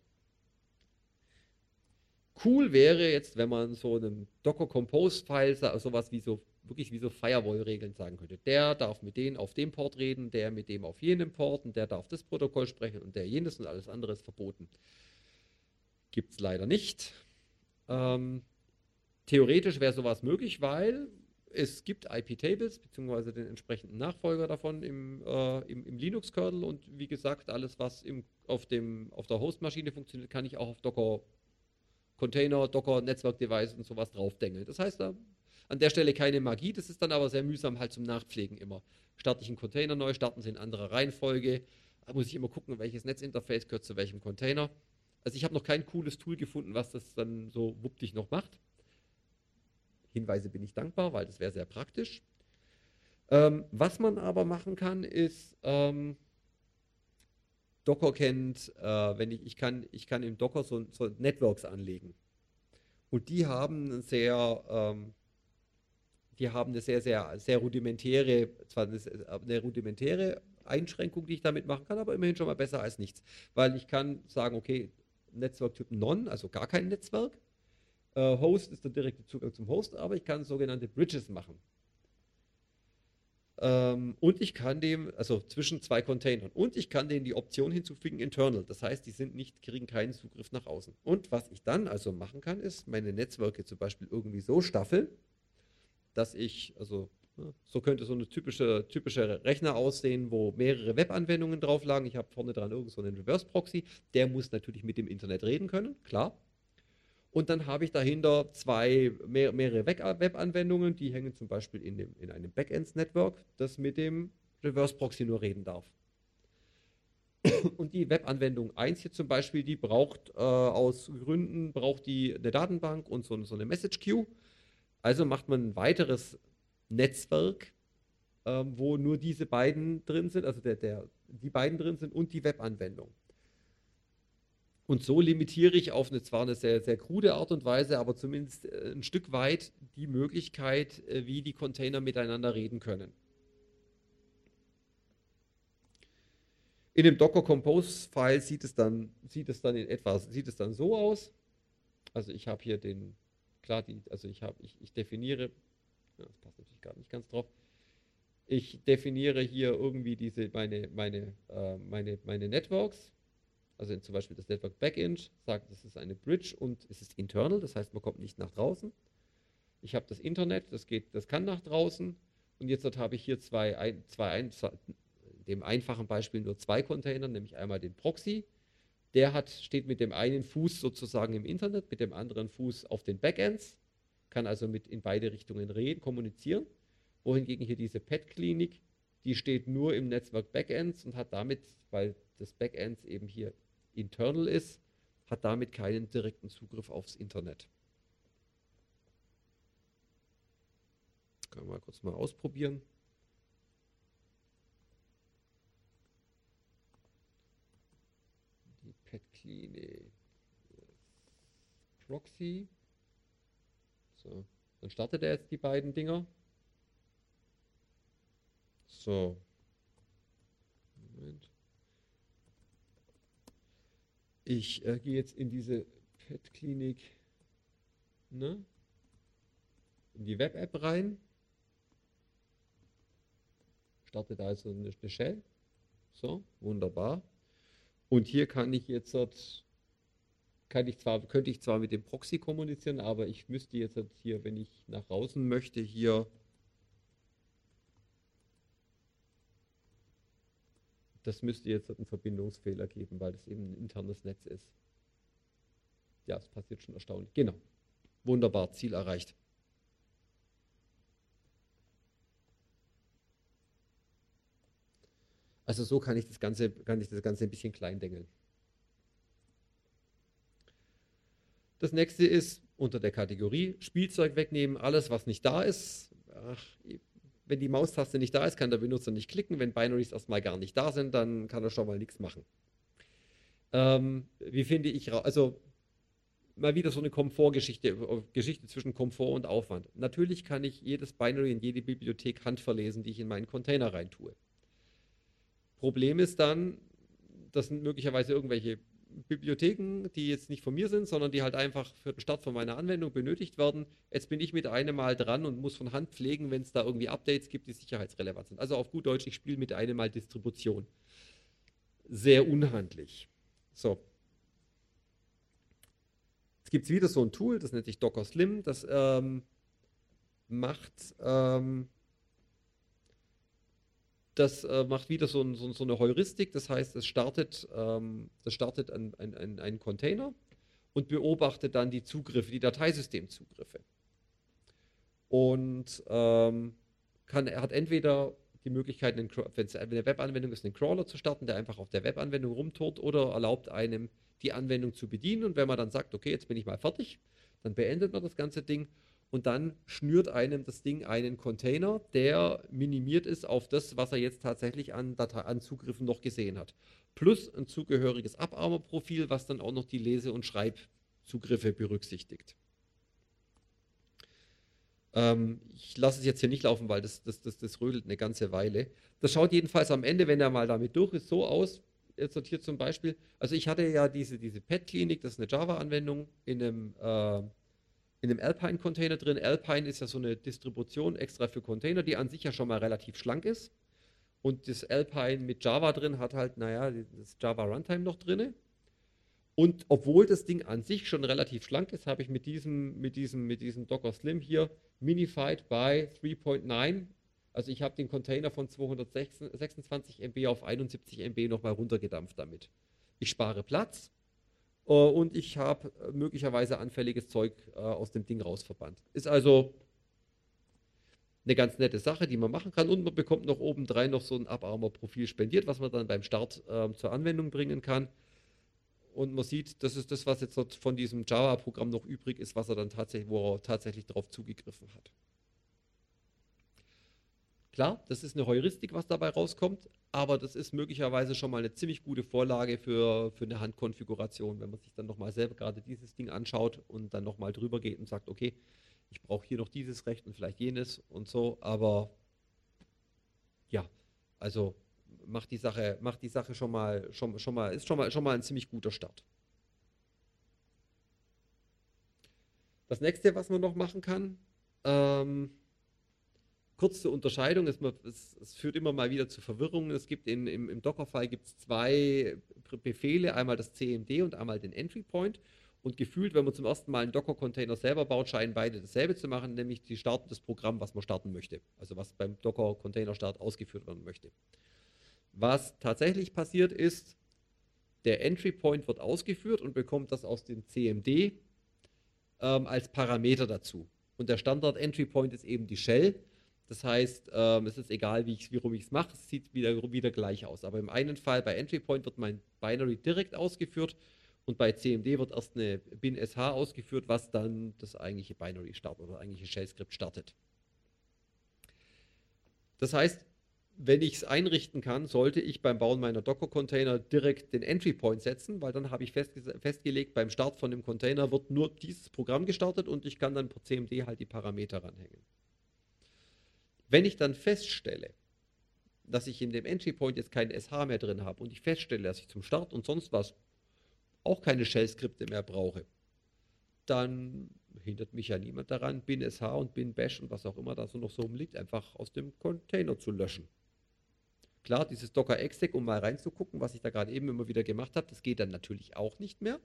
Cool wäre jetzt, wenn man so einem Docker Compose File sowas wie so wirklich wie so Firewall-Regeln sagen könnte. Der darf mit denen auf dem Port reden, der mit dem auf jenem Port und der darf das Protokoll sprechen und der jenes und alles andere ist verboten. Gibt es leider nicht. Ähm, theoretisch wäre sowas möglich, weil es gibt IP-Tables beziehungsweise den entsprechenden Nachfolger davon im, äh, im, im Linux-Kernel und wie gesagt, alles, was im, auf, dem, auf der Hostmaschine funktioniert, kann ich auch auf Docker Container, Docker, Netzwerk-Device und sowas draufdengeln. Das heißt, da an der Stelle keine Magie, das ist dann aber sehr mühsam halt zum Nachpflegen immer. Starte ich einen Container neu, starten sie in anderer Reihenfolge, da muss ich immer gucken, welches Netzinterface gehört zu welchem Container. Also ich habe noch kein cooles Tool gefunden, was das dann so wupptig noch macht. Hinweise bin ich dankbar, weil das wäre sehr praktisch. Ähm, was man aber machen kann, ist, ähm, Docker kennt, äh, wenn ich, ich kann, ich kann im Docker so, so Networks anlegen. Und die haben sehr, ähm, die haben eine sehr, sehr, sehr rudimentäre, zwar eine, rudimentäre Einschränkung, die ich damit machen kann, aber immerhin schon mal besser als nichts. Weil ich kann sagen, okay, Netzwerktyp Non, also gar kein Netzwerk. Äh, Host ist der direkte Zugang zum Host, aber ich kann sogenannte Bridges machen. Ähm, und ich kann dem, also zwischen zwei Containern, und ich kann denen die Option hinzufügen, internal. Das heißt, die sind nicht, kriegen keinen Zugriff nach außen. Und was ich dann also machen kann, ist meine Netzwerke zum Beispiel irgendwie so staffeln, dass ich, also so könnte so eine typische, typische Rechner aussehen, wo mehrere Webanwendungen drauf lagen. Ich habe vorne dran irgend so einen Reverse Proxy. Der muss natürlich mit dem Internet reden können, klar. Und dann habe ich dahinter zwei, mehr, mehrere Webanwendungen, die hängen zum Beispiel in, dem, in einem Backends-Network, das mit dem Reverse Proxy nur reden darf. Und die Webanwendung 1 hier zum Beispiel, die braucht äh, aus Gründen, braucht die eine Datenbank und so, so eine Message Queue. Also macht man ein weiteres Netzwerk, äh, wo nur diese beiden drin sind, also der, der, die beiden drin sind und die Webanwendung. Und so limitiere ich auf eine zwar eine sehr, sehr krude Art und Weise, aber zumindest äh, ein Stück weit die Möglichkeit, äh, wie die Container miteinander reden können. In dem Docker Compose File sieht es dann, sieht es dann in etwa, sieht es dann so aus. Also ich habe hier den, klar, die, also ich habe, ich, ich definiere, das passt natürlich gar nicht ganz drauf. Ich definiere hier irgendwie diese, meine, meine, äh, meine, meine Networks also zum Beispiel das Network Backend sagt, das ist eine Bridge und es ist internal, das heißt, man kommt nicht nach draußen. Ich habe das Internet, das geht, das kann nach draußen. Und jetzt habe ich hier zwei, zwei, in dem einfachen Beispiel nur zwei Container, nämlich einmal den Proxy, der hat, steht mit dem einen Fuß sozusagen im Internet, mit dem anderen Fuß auf den Backends, kann also mit in beide Richtungen reden, kommunizieren. Wohingegen hier diese Pet-Klinik, die steht nur im Netzwerk Backends und hat damit, weil das Backends eben hier internal ist, hat damit keinen direkten Zugriff aufs Internet. Können wir mal kurz mal ausprobieren. Die Pet-Klinik. Proxy. So, dann startet er jetzt die beiden Dinger. So. Moment. Ich äh, gehe jetzt in diese Pet-Klinik, ne? in die Web-App rein. Starte da also eine, Shell. So, wunderbar. Und hier kann ich jetzt kann ich zwar, könnte ich zwar mit dem Proxy kommunizieren, aber ich müsste jetzt hier, wenn ich nach draußen möchte, hier das müsste jetzt einen Verbindungsfehler geben, weil das eben ein internes Netz ist. Ja, es passiert schon erstaunlich. Genau. Wunderbar, Ziel erreicht. Also so kann ich das Ganze, kann ich das Ganze ein bisschen klein dengeln. Das nächste ist unter der Kategorie Spielzeug wegnehmen, alles was nicht da ist. Ach, wenn die Maustaste nicht da ist, kann der Benutzer nicht klicken. Wenn Binaries erstmal gar nicht da sind, dann kann er schon mal nichts machen. Ähm, wie finde ich, also mal wieder so eine Komfortgeschichte, äh, Geschichte zwischen Komfort und Aufwand. Natürlich kann ich jedes Binary in jede Bibliothek handverlesen, die ich in meinen Container rein tue. Problem ist dann, das sind möglicherweise irgendwelche Bibliotheken, die jetzt nicht von mir sind, sondern die halt einfach für den Start von meiner Anwendung benötigt werden. Jetzt bin ich mit einem Mal dran und muss von Hand pflegen, wenn es da irgendwie Updates gibt, die sicherheitsrelevant sind. Also auf gut Deutsch, ich spiele mit einem Mal Distribution. Sehr unhandlich. So. Jetzt gibt es wieder so ein Tool, das nennt sich Docker Slim, das ähm, macht ähm, das äh, macht wieder so, ein, so, so, eine Heuristik, das heißt, es startet, ähm, das startet ein, ein, ein, einen Container und beobachtet dann die Zugriffe, die Dateisystemzugriffe. Und ähm, kann, er hat entweder die Möglichkeit, wenn es eine Webanwendung ist, einen Crawler zu starten, der einfach auf der Webanwendung rumtourt oder erlaubt einem, die Anwendung zu bedienen. Und wenn man dann sagt, okay, jetzt bin ich mal fertig, dann beendet man das ganze Ding und dann schnürt einem das Ding einen Container, der minimiert ist auf das, was er jetzt tatsächlich an, Datei an Zugriffen noch gesehen hat. Plus ein zugehöriges Abarmer-Profil, was dann auch noch die Lese- und Schreibzugriffe berücksichtigt. Ähm, ich lasse es jetzt hier nicht laufen, weil das, das, das, das rödelt eine ganze Weile. Das schaut jedenfalls am Ende, wenn er mal damit durch ist, so aus. Jetzt hier zum Beispiel, also ich hatte ja diese, diese Pet-Klinik, das ist eine Java-Anwendung in einem äh, in dem Alpine-Container drin. Alpine ist ja so eine Distribution extra für Container, die an sich ja schon mal relativ schlank ist. Und das Alpine mit Java drin hat halt, naja, das Java Runtime noch drin. Und obwohl das Ding an sich schon relativ schlank ist, habe ich mit diesem, mit, diesem, mit diesem Docker Slim hier Minified by 3.9. Also ich habe den Container von 226 MB auf 71 MB nochmal runtergedampft damit. Ich spare Platz, und ich habe äh, möglicherweise anfälliges Zeug äh, aus dem Ding rausverbannt. Ist also eine ganz nette Sache, die man machen kann und man bekommt noch obendrein noch so ein Abarmer-Profil spendiert, was man dann beim Start äh, zur Anwendung bringen kann. Und man sieht, das ist das, was jetzt von diesem Java-Programm noch übrig ist, was er dann tatsächlich, wo er tatsächlich darauf zugegriffen hat. Klar, das ist eine Heuristik, was dabei rauskommt, aber das ist möglicherweise schon mal eine ziemlich gute Vorlage für, für eine Handkonfiguration, wenn man sich dann nochmal selber gerade dieses Ding anschaut und dann nochmal drüber geht und sagt, okay, ich brauche hier noch dieses Recht und vielleicht jenes und so, aber ja, also macht die Sache, macht die Sache schon mal, schon, schon mal, ist schon mal, schon mal ein ziemlich guter Start. Das nächste, was man noch machen kann, ähm, kurz zur Unterscheidung, es, es, es, führt immer mal wieder zu Verwirrungen. Es gibt in, im, im Docker-File gibt es zwei Befehle, einmal das CMD und einmal den Entry Point. Und gefühlt, wenn man zum ersten Mal einen Docker-Container selber baut, scheinen beide dasselbe zu machen, nämlich die starten das Programm, was man starten möchte. Also was beim Docker-Container-Start ausgeführt werden möchte. Was tatsächlich passiert ist, der Entry Point wird ausgeführt und bekommt das aus dem CMD ähm, als Parameter dazu. Und der Standard Entry Point ist eben die Shell. Das heißt, ähm, es ist egal, wie ich es mache, es sieht wieder, wieder gleich aus. Aber im einen Fall bei Entry Point wird mein Binary direkt ausgeführt und bei CMD wird erst eine bin-sh ausgeführt, was dann das eigentliche Binary startet oder eigentliche Shell-Skript startet. Das heißt, wenn ich es einrichten kann, sollte ich beim Bauen meiner Docker-Container direkt den Entry Point setzen, weil dann habe ich festge festgelegt, beim Start von dem Container wird nur dieses Programm gestartet und ich kann dann per CMD halt die Parameter ranhängen. Wenn ich dann feststelle, dass ich in dem Entry Point jetzt kein SH mehr drin habe und ich feststelle, dass ich zum Start und sonst was auch keine Shell-Skripte mehr brauche, dann hindert mich ja niemand daran, bin SH und bin Bash und was auch immer da so noch so umliegt, einfach aus dem Container zu löschen. Klar, dieses Docker exec, um mal reinzugucken, was ich da gerade eben immer wieder gemacht habe, das geht dann natürlich auch nicht mehr.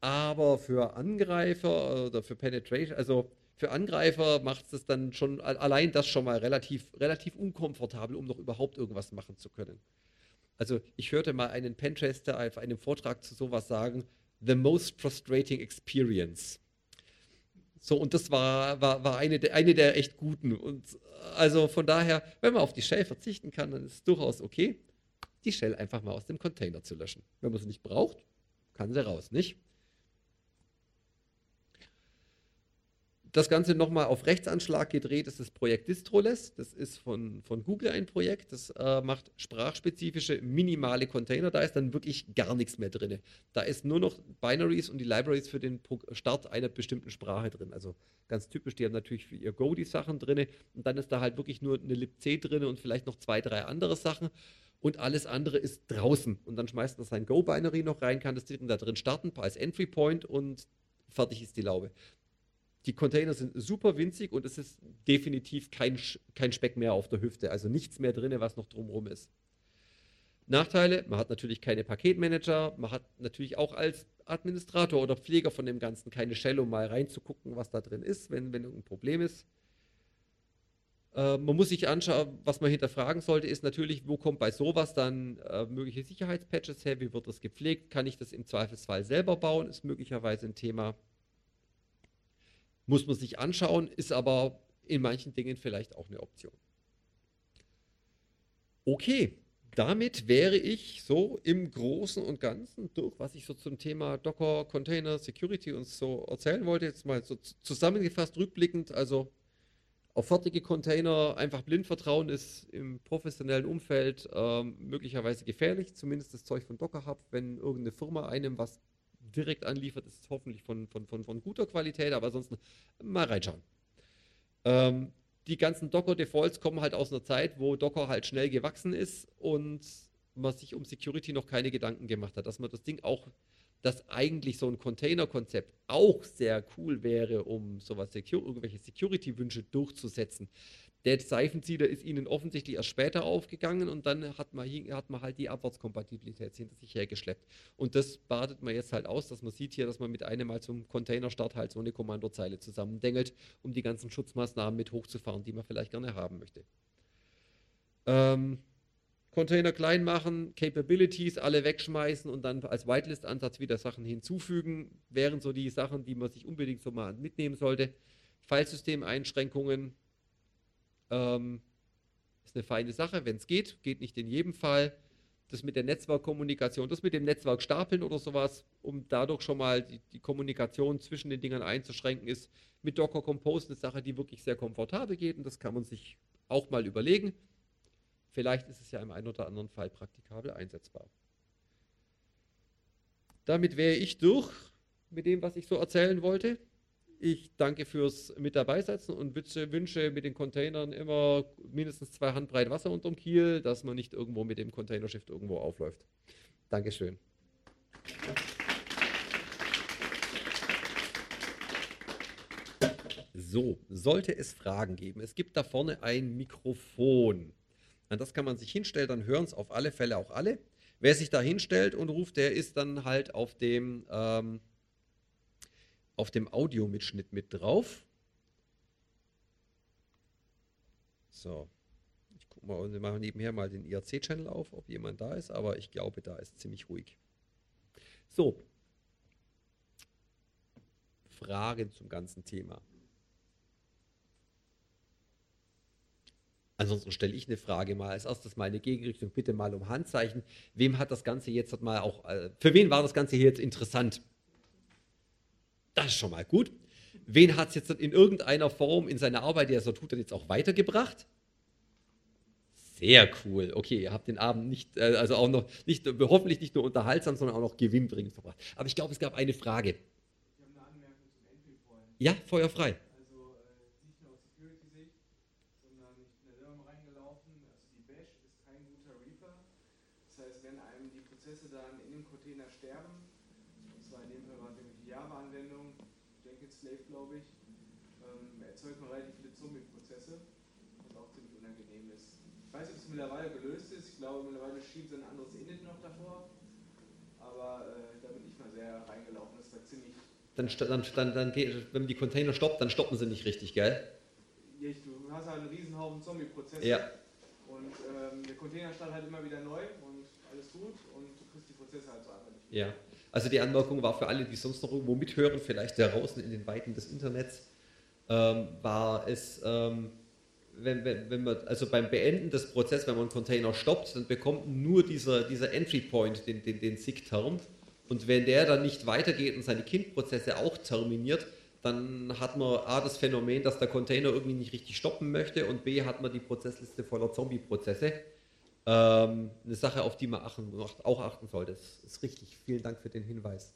Aber für Angreifer oder für Penetration, also für Angreifer macht es dann schon allein das schon mal relativ, relativ unkomfortabel, um noch überhaupt irgendwas machen zu können. Also ich hörte mal einen Pentester auf einem Vortrag zu sowas sagen, the most frustrating experience. So, und das war, war, war eine, der, eine der echt guten. Und also von daher, wenn man auf die Shell verzichten kann, dann ist es durchaus okay, die Shell einfach mal aus dem Container zu löschen. Wenn man sie nicht braucht, kann sie raus, nicht? Das Ganze nochmal auf Rechtsanschlag gedreht ist das Projekt Distroless. Das ist von, von Google ein Projekt. Das äh, macht sprachspezifische minimale Container. Da ist dann wirklich gar nichts mehr drin. Da ist nur noch Binaries und die Libraries für den Start einer bestimmten Sprache drin. Also ganz typisch, die haben natürlich für ihr Go die Sachen drin. Und dann ist da halt wirklich nur eine libc drin und vielleicht noch zwei, drei andere Sachen. Und alles andere ist draußen. Und dann schmeißt man sein Go-Binary noch rein, kann das da drin starten als Entry Point und fertig ist die Laube. Die Container sind super winzig und es ist definitiv kein, kein Speck mehr auf der Hüfte, also nichts mehr drin, was noch drumherum ist. Nachteile, man hat natürlich keine Paketmanager, man hat natürlich auch als Administrator oder Pfleger von dem Ganzen keine Shell, um mal reinzugucken, was da drin ist, wenn, wenn irgendein Problem ist. Äh, man muss sich anschauen, was man hinterfragen sollte, ist natürlich, wo kommt bei sowas dann äh, mögliche Sicherheitspatches her, wie wird das gepflegt, kann ich das im Zweifelsfall selber bauen, ist möglicherweise ein Thema. Muss man sich anschauen, ist aber in manchen Dingen vielleicht auch eine Option. Okay, damit wäre ich so im Großen und Ganzen durch, was ich so zum Thema Docker, Container, Security und so erzählen wollte. Jetzt mal so zusammengefasst, rückblickend, also auf fertige Container einfach blind vertrauen ist im professionellen Umfeld ähm, möglicherweise gefährlich, zumindest das Zeug von Docker Hub, wenn irgendeine Firma einem was direkt anliefert, ist hoffentlich von, von, von, von guter Qualität, aber ansonsten mal reinschauen. Ähm, die ganzen Docker-Defaults kommen halt aus einer Zeit, wo Docker halt schnell gewachsen ist und man sich um Security noch keine Gedanken gemacht hat, dass man das Ding auch, dass eigentlich so ein Container-Konzept auch sehr cool wäre, um sowas Secure, irgendwelche Security-Wünsche durchzusetzen. Der Seifenzieher ist ihnen offensichtlich erst später aufgegangen und dann hat man, hat man halt die Abwärtskompatibilität hinter sich hergeschleppt. Und das badet man jetzt halt aus, dass man sieht hier, dass man mit einem Mal zum Containerstart halt so eine Kommandozeile zusammendengelt, um die ganzen Schutzmaßnahmen mit hochzufahren, die man vielleicht gerne haben möchte. Ähm, Container klein machen, Capabilities alle wegschmeißen und dann als Whitelist-Ansatz wieder Sachen hinzufügen, wären so die Sachen, die man sich unbedingt so mal mitnehmen sollte. Filesystem-Einschränkungen, ähm, ist eine feine Sache, wenn es geht, geht nicht in jedem Fall. Das mit der Netzwerkkommunikation, das mit dem Netzwerk stapeln oder sowas, um dadurch schon mal die, die Kommunikation zwischen den Dingern einzuschränken, ist mit Docker Compose eine Sache, die wirklich sehr komfortabel geht und das kann man sich auch mal überlegen. Vielleicht ist es ja im einen oder anderen Fall praktikabel einsetzbar. Damit wäre ich durch mit dem, was ich so erzählen wollte. Ich danke fürs mit dabei setzen und wünsche mit den Containern immer mindestens zwei Handbreit Wasser unterm Kiel, dass man nicht irgendwo mit dem Containerschiff irgendwo aufläuft. Dankeschön. So, sollte es Fragen geben, es gibt da vorne ein Mikrofon. An das kann man sich hinstellen, dann hören es auf alle Fälle auch alle. Wer sich da hinstellt und ruft, der ist dann halt auf dem ähm, auf dem Audiomitschnitt mit drauf. So, ich gucke mal, wir machen nebenher mal den IRC-Channel auf, ob jemand da ist, aber ich glaube, da ist ziemlich ruhig. So. Fragen zum ganzen Thema. Ansonsten stelle ich eine Frage mal. Als erstes mal eine Gegenrichtung, bitte mal um Handzeichen. Wem hat das Ganze jetzt mal auch, äh, für wen war das Ganze hier jetzt interessant? Das ist schon mal gut. Wen hat es jetzt in irgendeiner Form in seiner Arbeit, die er so tut, dann jetzt auch weitergebracht? Sehr cool. Okay, ihr habt den Abend nicht, äh, also auch noch, nicht, hoffentlich nicht nur unterhaltsam, sondern auch noch gewinnbringend verbracht. Aber ich glaube, es gab eine Frage. Ja, Feuer frei.
mittlerweile gelöst ist. Ich glaube, mittlerweile schiebt ein anderes Init noch davor. Aber äh, da bin ich mal sehr reingelaufen. Das war ziemlich.
Dann, dann, dann, dann geht, wenn die Container stoppt, dann stoppen sie nicht richtig, gell?
Ja, du hast halt einen Riesenhaufen Zombie-Prozesse.
Ja.
Und ähm, der Container stand halt immer wieder neu und alles gut und du kriegst die Prozesse halt so einfach nicht.
Ja. Also die Anmerkung war für alle, die sonst noch irgendwo mithören, vielleicht da draußen in den Weiten des Internets, ähm, war es ähm, wenn, wenn, wenn man, also beim Beenden des Prozesses, wenn man einen Container stoppt, dann bekommt nur dieser, dieser Entry Point den, den, den SIG-Term. Und wenn der dann nicht weitergeht und seine Kindprozesse auch terminiert, dann hat man A, das Phänomen, dass der Container irgendwie nicht richtig stoppen möchte und B, hat man die Prozessliste voller Zombie-Prozesse. Ähm, eine Sache, auf die man achten, auch achten sollte. Das ist richtig. Vielen Dank für den Hinweis.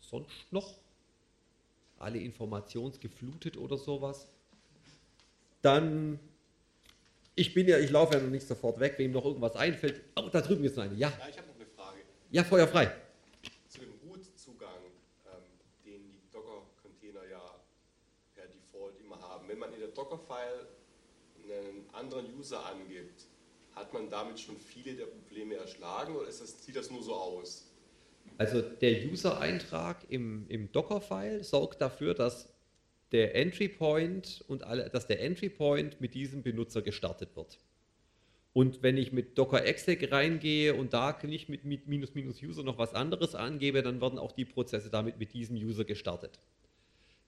Sonst noch? alle informationsgeflutet oder sowas. Dann, ich bin ja, ich laufe ja noch nicht sofort weg, wem noch irgendwas einfällt. Oh, da drüben ist noch eine, ja.
Ja, ich habe noch eine Frage.
Ja, Feuer frei.
Zu dem Root-Zugang, ähm, den die Docker-Container ja per Default immer haben. Wenn man in der Docker-File einen anderen User angibt, hat man damit schon viele der Probleme erschlagen oder das, sieht das nur so aus?
Also der User-Eintrag im, im Docker-File sorgt dafür, dass der Entry Point und alle, dass der Entry Point mit diesem Benutzer gestartet wird. Und wenn ich mit Docker exec reingehe und da nicht mit, mit minus minus User noch was anderes angebe, dann werden auch die Prozesse damit mit diesem User gestartet.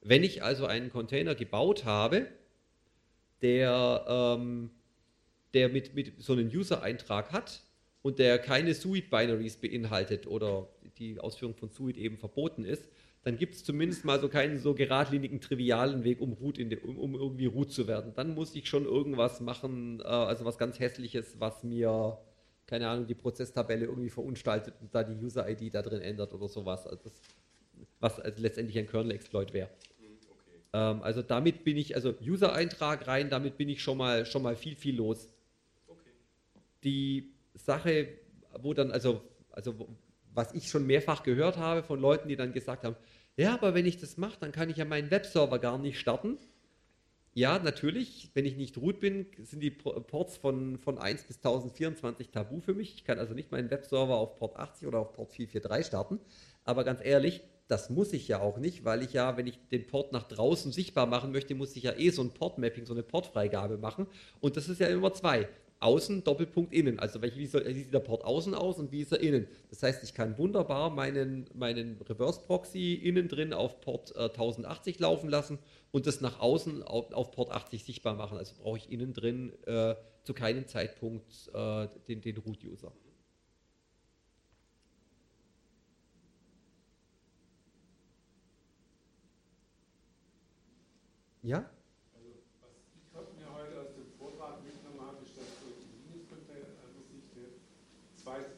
Wenn ich also einen Container gebaut habe, der, ähm, der mit, mit so einem User-Eintrag hat und der keine Suite-Binaries beinhaltet oder die Ausführung von Suite eben verboten ist, dann gibt es zumindest mal so keinen so geradlinigen, trivialen Weg, um, root de, um, um, irgendwie root zu werden. Dann muss ich schon irgendwas machen, äh, also was ganz Hässliches, was mir, keine Ahnung, die Prozesstabelle irgendwie verunstaltet und da die User-ID da drin ändert oder sowas. Also das, was also letztendlich ein Kernel-Exploit wäre. Hm, okay. Ähm, also damit bin ich, also User-Eintrag rein, damit bin ich schon mal, schon mal viel, viel los. Okay. Die Sache, wo dann, also, also was ich schon mehrfach gehört habe von Leuten, die dann gesagt haben, ja, aber wenn ich das mache, dann kann ich ja meinen Webserver gar nicht starten. Ja, natürlich, wenn ich nicht root bin, sind die Ports von, von 1 bis 1024 tabu für mich. Ich kann also nicht meinen Webserver auf Port 80 oder auf Port 443 starten. Aber ganz ehrlich, das muss ich ja auch nicht, weil ich ja, wenn ich den Port nach draußen sichtbar machen möchte, muss ich ja eh so ein Port-Mapping, so eine Portfreigabe machen. Und das ist ja immer zwei außen, Doppelpunkt innen. Also wie, soll, wie sieht der Port außen aus und wie ist er innen? Das heißt, ich kann wunderbar meinen, meinen Reverse Proxy innen drin auf Port äh, 1080 laufen lassen und das nach außen auf, auf Port 80 sichtbar machen. Also brauche ich innen drin äh, zu keinem Zeitpunkt äh, den, den Root-User. Ja?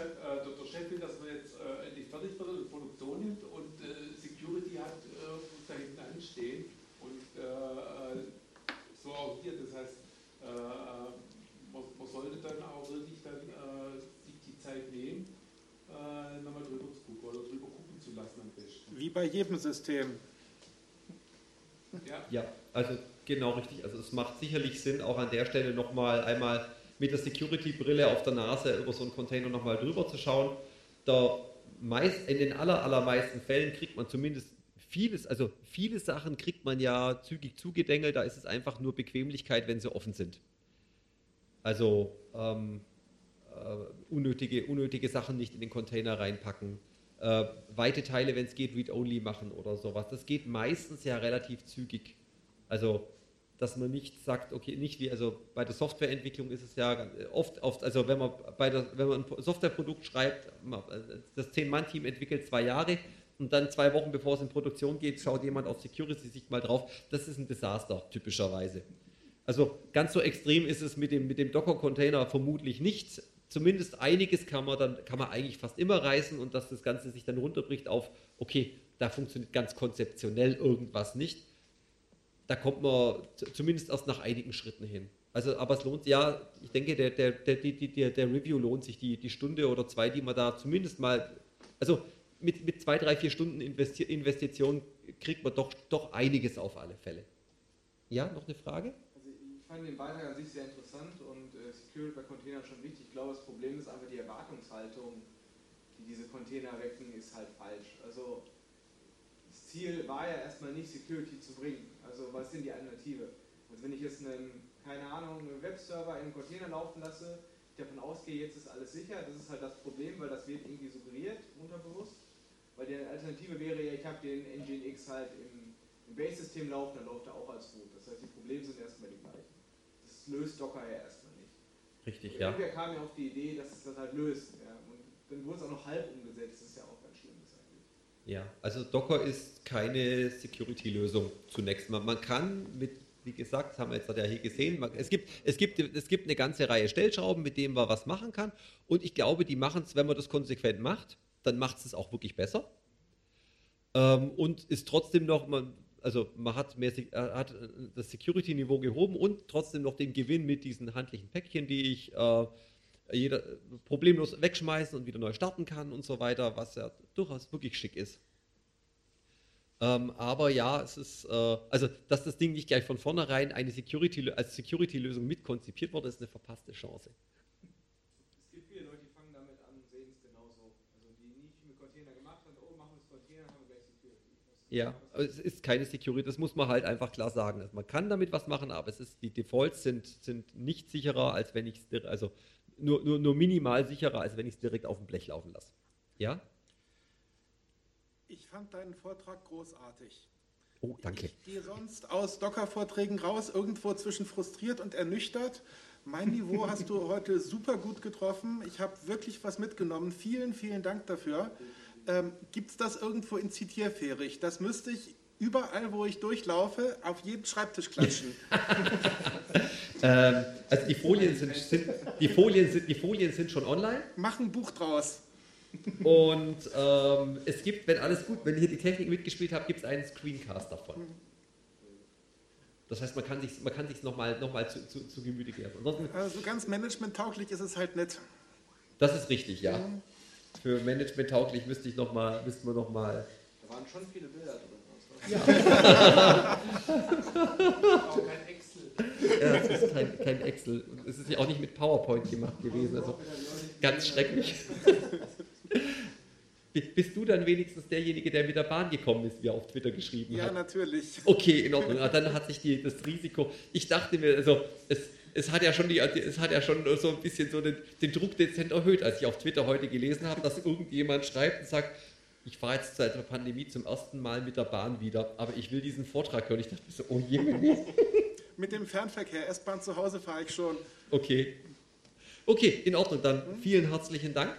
äh, Dr. Sheffield, dass man jetzt äh, endlich fertig wird und Produktion nimmt und äh, Security hat, äh,
muss da hinten anstehen. Und äh, äh, so auch hier, das heißt, man, man, sollte dann auch wirklich dann sich die Zeit nehmen, nochmal drüber zu gucken oder drüber gucken zu lassen am besten. Wie
bei jedem System.
Ja. ja, also genau richtig. Also es macht sicherlich Sinn, auch an der Stelle nochmal einmal mit der Security-Brille auf der Nase über so einen Container nochmal drüber zu schauen. Da meist, in den aller, allermeisten Fällen kriegt man zumindest vieles, also viele Sachen kriegt man ja zügig zugedengelt, da ist es einfach nur Bequemlichkeit, wenn sie offen sind. Also ähm, äh, unnötige, unnötige Sachen nicht in den Container reinpacken. Äh, weite Teile, wenn es geht, Read-Only machen oder sowas. Das geht meistens ja relativ zügig. Also dass man nicht sagt, okay, nicht wie, also bei der Softwareentwicklung ist es ja oft, oft also wenn man bei der, wenn man ein Softwareprodukt schreibt, das Zehn-Mann-Team entwickelt zwei Jahre und dann zwei Wochen bevor es in Produktion geht, schaut jemand auf Security-Sicht mal drauf. Das ist ein Desaster, typischerweise. Also ganz so extrem ist es mit dem, mit dem Docker-Container vermutlich nicht. Zumindest einiges kann man dann, kann man eigentlich fast immer reißen und dass das Ganze sich dann runterbricht auf, okay, da funktioniert ganz konzeptionell irgendwas nicht da kommt man zumindest erst nach einigen Schritten hin. Also, aber es lohnt, ja, ich denke, der, der, der, der, der Review lohnt sich, die, die Stunde oder zwei, die man da zumindest mal, also mit, mit zwei, drei, vier Stunden Investi Investition kriegt man doch, doch einiges auf alle Fälle. Ja, noch eine Frage?
Also ich fand den Beitrag an sich sehr interessant und äh, Security bei Containern schon wichtig. Ich glaube, das Problem ist einfach die Erwartungshaltung, die diese Container wecken, ist halt falsch. Also Ziel war ja erstmal nicht Security zu bringen. Also was sind die Alternative? Also wenn ich jetzt einen, keine Ahnung, einen Webserver in einen Container laufen lasse, ich davon ausgehe, jetzt ist alles sicher, das ist halt das Problem, weil das wird irgendwie suggeriert, unterbewusst. Weil die Alternative wäre ja, ich habe den Nginx halt im, im Base-System laufen, dann läuft er auch als Root. Das heißt, die Probleme sind erstmal die gleichen. Das löst Docker ja erstmal nicht.
Richtig,
und
ja.
Irgendwer kam ja auf die Idee, dass es das halt löst. Ja. Und dann wurde es auch noch halb umgesetzt, das ist ja auch
ja, also Docker ist keine Security-Lösung zunächst mal. Man kann mit, wie gesagt, haben wir jetzt ja hier gesehen, es, gibt, es, gibt, es gibt eine ganze Reihe Stellschrauben, mit denen man was machen kann. Und ich glaube, die machen es, wenn man das konsequent macht, dann macht es auch wirklich besser. Ähm, und ist trotzdem noch, man, also man hat, mehr, äh, hat das Security-Niveau gehoben und trotzdem noch den Gewinn mit diesen handlichen Päckchen, die ich äh, jeder problemlos wegschmeißen und wieder neu starten kann und so weiter, was ja durchaus wirklich schick ist. Ähm, aber ja, es ist, äh, also dass das Ding nicht gleich von vornherein eine Security, als Security-Lösung mitkonzipiert wurde, ist eine verpasste Chance.
Es gibt viele Leute, die fangen damit an und sehen es genauso. Also die nicht mit Container gemacht haben, oh, machen wir das Container, haben wir gleich Security.
Ja, es ist keine Security, das muss man halt einfach klar sagen. Also man kann damit was machen, aber es ist, die Defaults sind, sind nicht sicherer, als wenn ich es, also nur, nur, nur minimal sicherer, als wenn ich es direkt auf dem Blech laufen lasse. Ja?
Ich fand deinen Vortrag großartig.
Oh, danke.
Ich gehe sonst aus Docker-Vorträgen raus, irgendwo zwischen frustriert und ernüchtert. Mein Niveau hast du heute super gut getroffen. Ich habe wirklich was mitgenommen. Vielen, vielen Dank dafür. Ähm, Gibt es das irgendwo in Zitierfährig? Das müsste ich überall, wo ich durchlaufe, auf jeden Schreibtisch klatschen.
ähm, also die Folien sind, sind, die, Folien sind, die Folien sind schon online.
Mach ein Buch draus.
Und ähm, es gibt, wenn alles gut, wenn ihr die Technik mitgespielt habt, gibt es einen Screencast davon. Das heißt, man kann sich man kann sich nochmal noch mal zu, zu, zu Gemüte geben.
also ganz managementtauglich ist es halt nicht.
Das ist richtig, ja. Mhm. Für managementtauglich müsste ich noch mal, müssten wir noch mal.
Da waren schon viele Bilder drin.
Ja. Ja, es ist kein, kein Excel. es ist ja auch nicht mit PowerPoint gemacht gewesen. Also ganz schrecklich. Bist du dann wenigstens derjenige, der mit der Bahn gekommen ist, wie er auf Twitter geschrieben
ja,
hat?
Ja, natürlich.
Okay, in Ordnung. Dann hat sich die, das Risiko. Ich dachte mir, also es, es hat ja schon, die, es hat ja schon so ein bisschen so den, den Druck dezent erhöht, als ich auf Twitter heute gelesen habe, dass irgendjemand schreibt und sagt, ich fahre jetzt seit der Pandemie zum ersten Mal mit der Bahn wieder, aber ich will diesen Vortrag hören. Ich dachte so, oh je.
Mit dem Fernverkehr, S-Bahn zu Hause fahre ich schon.
Okay. Okay, in Ordnung. Dann vielen herzlichen Dank.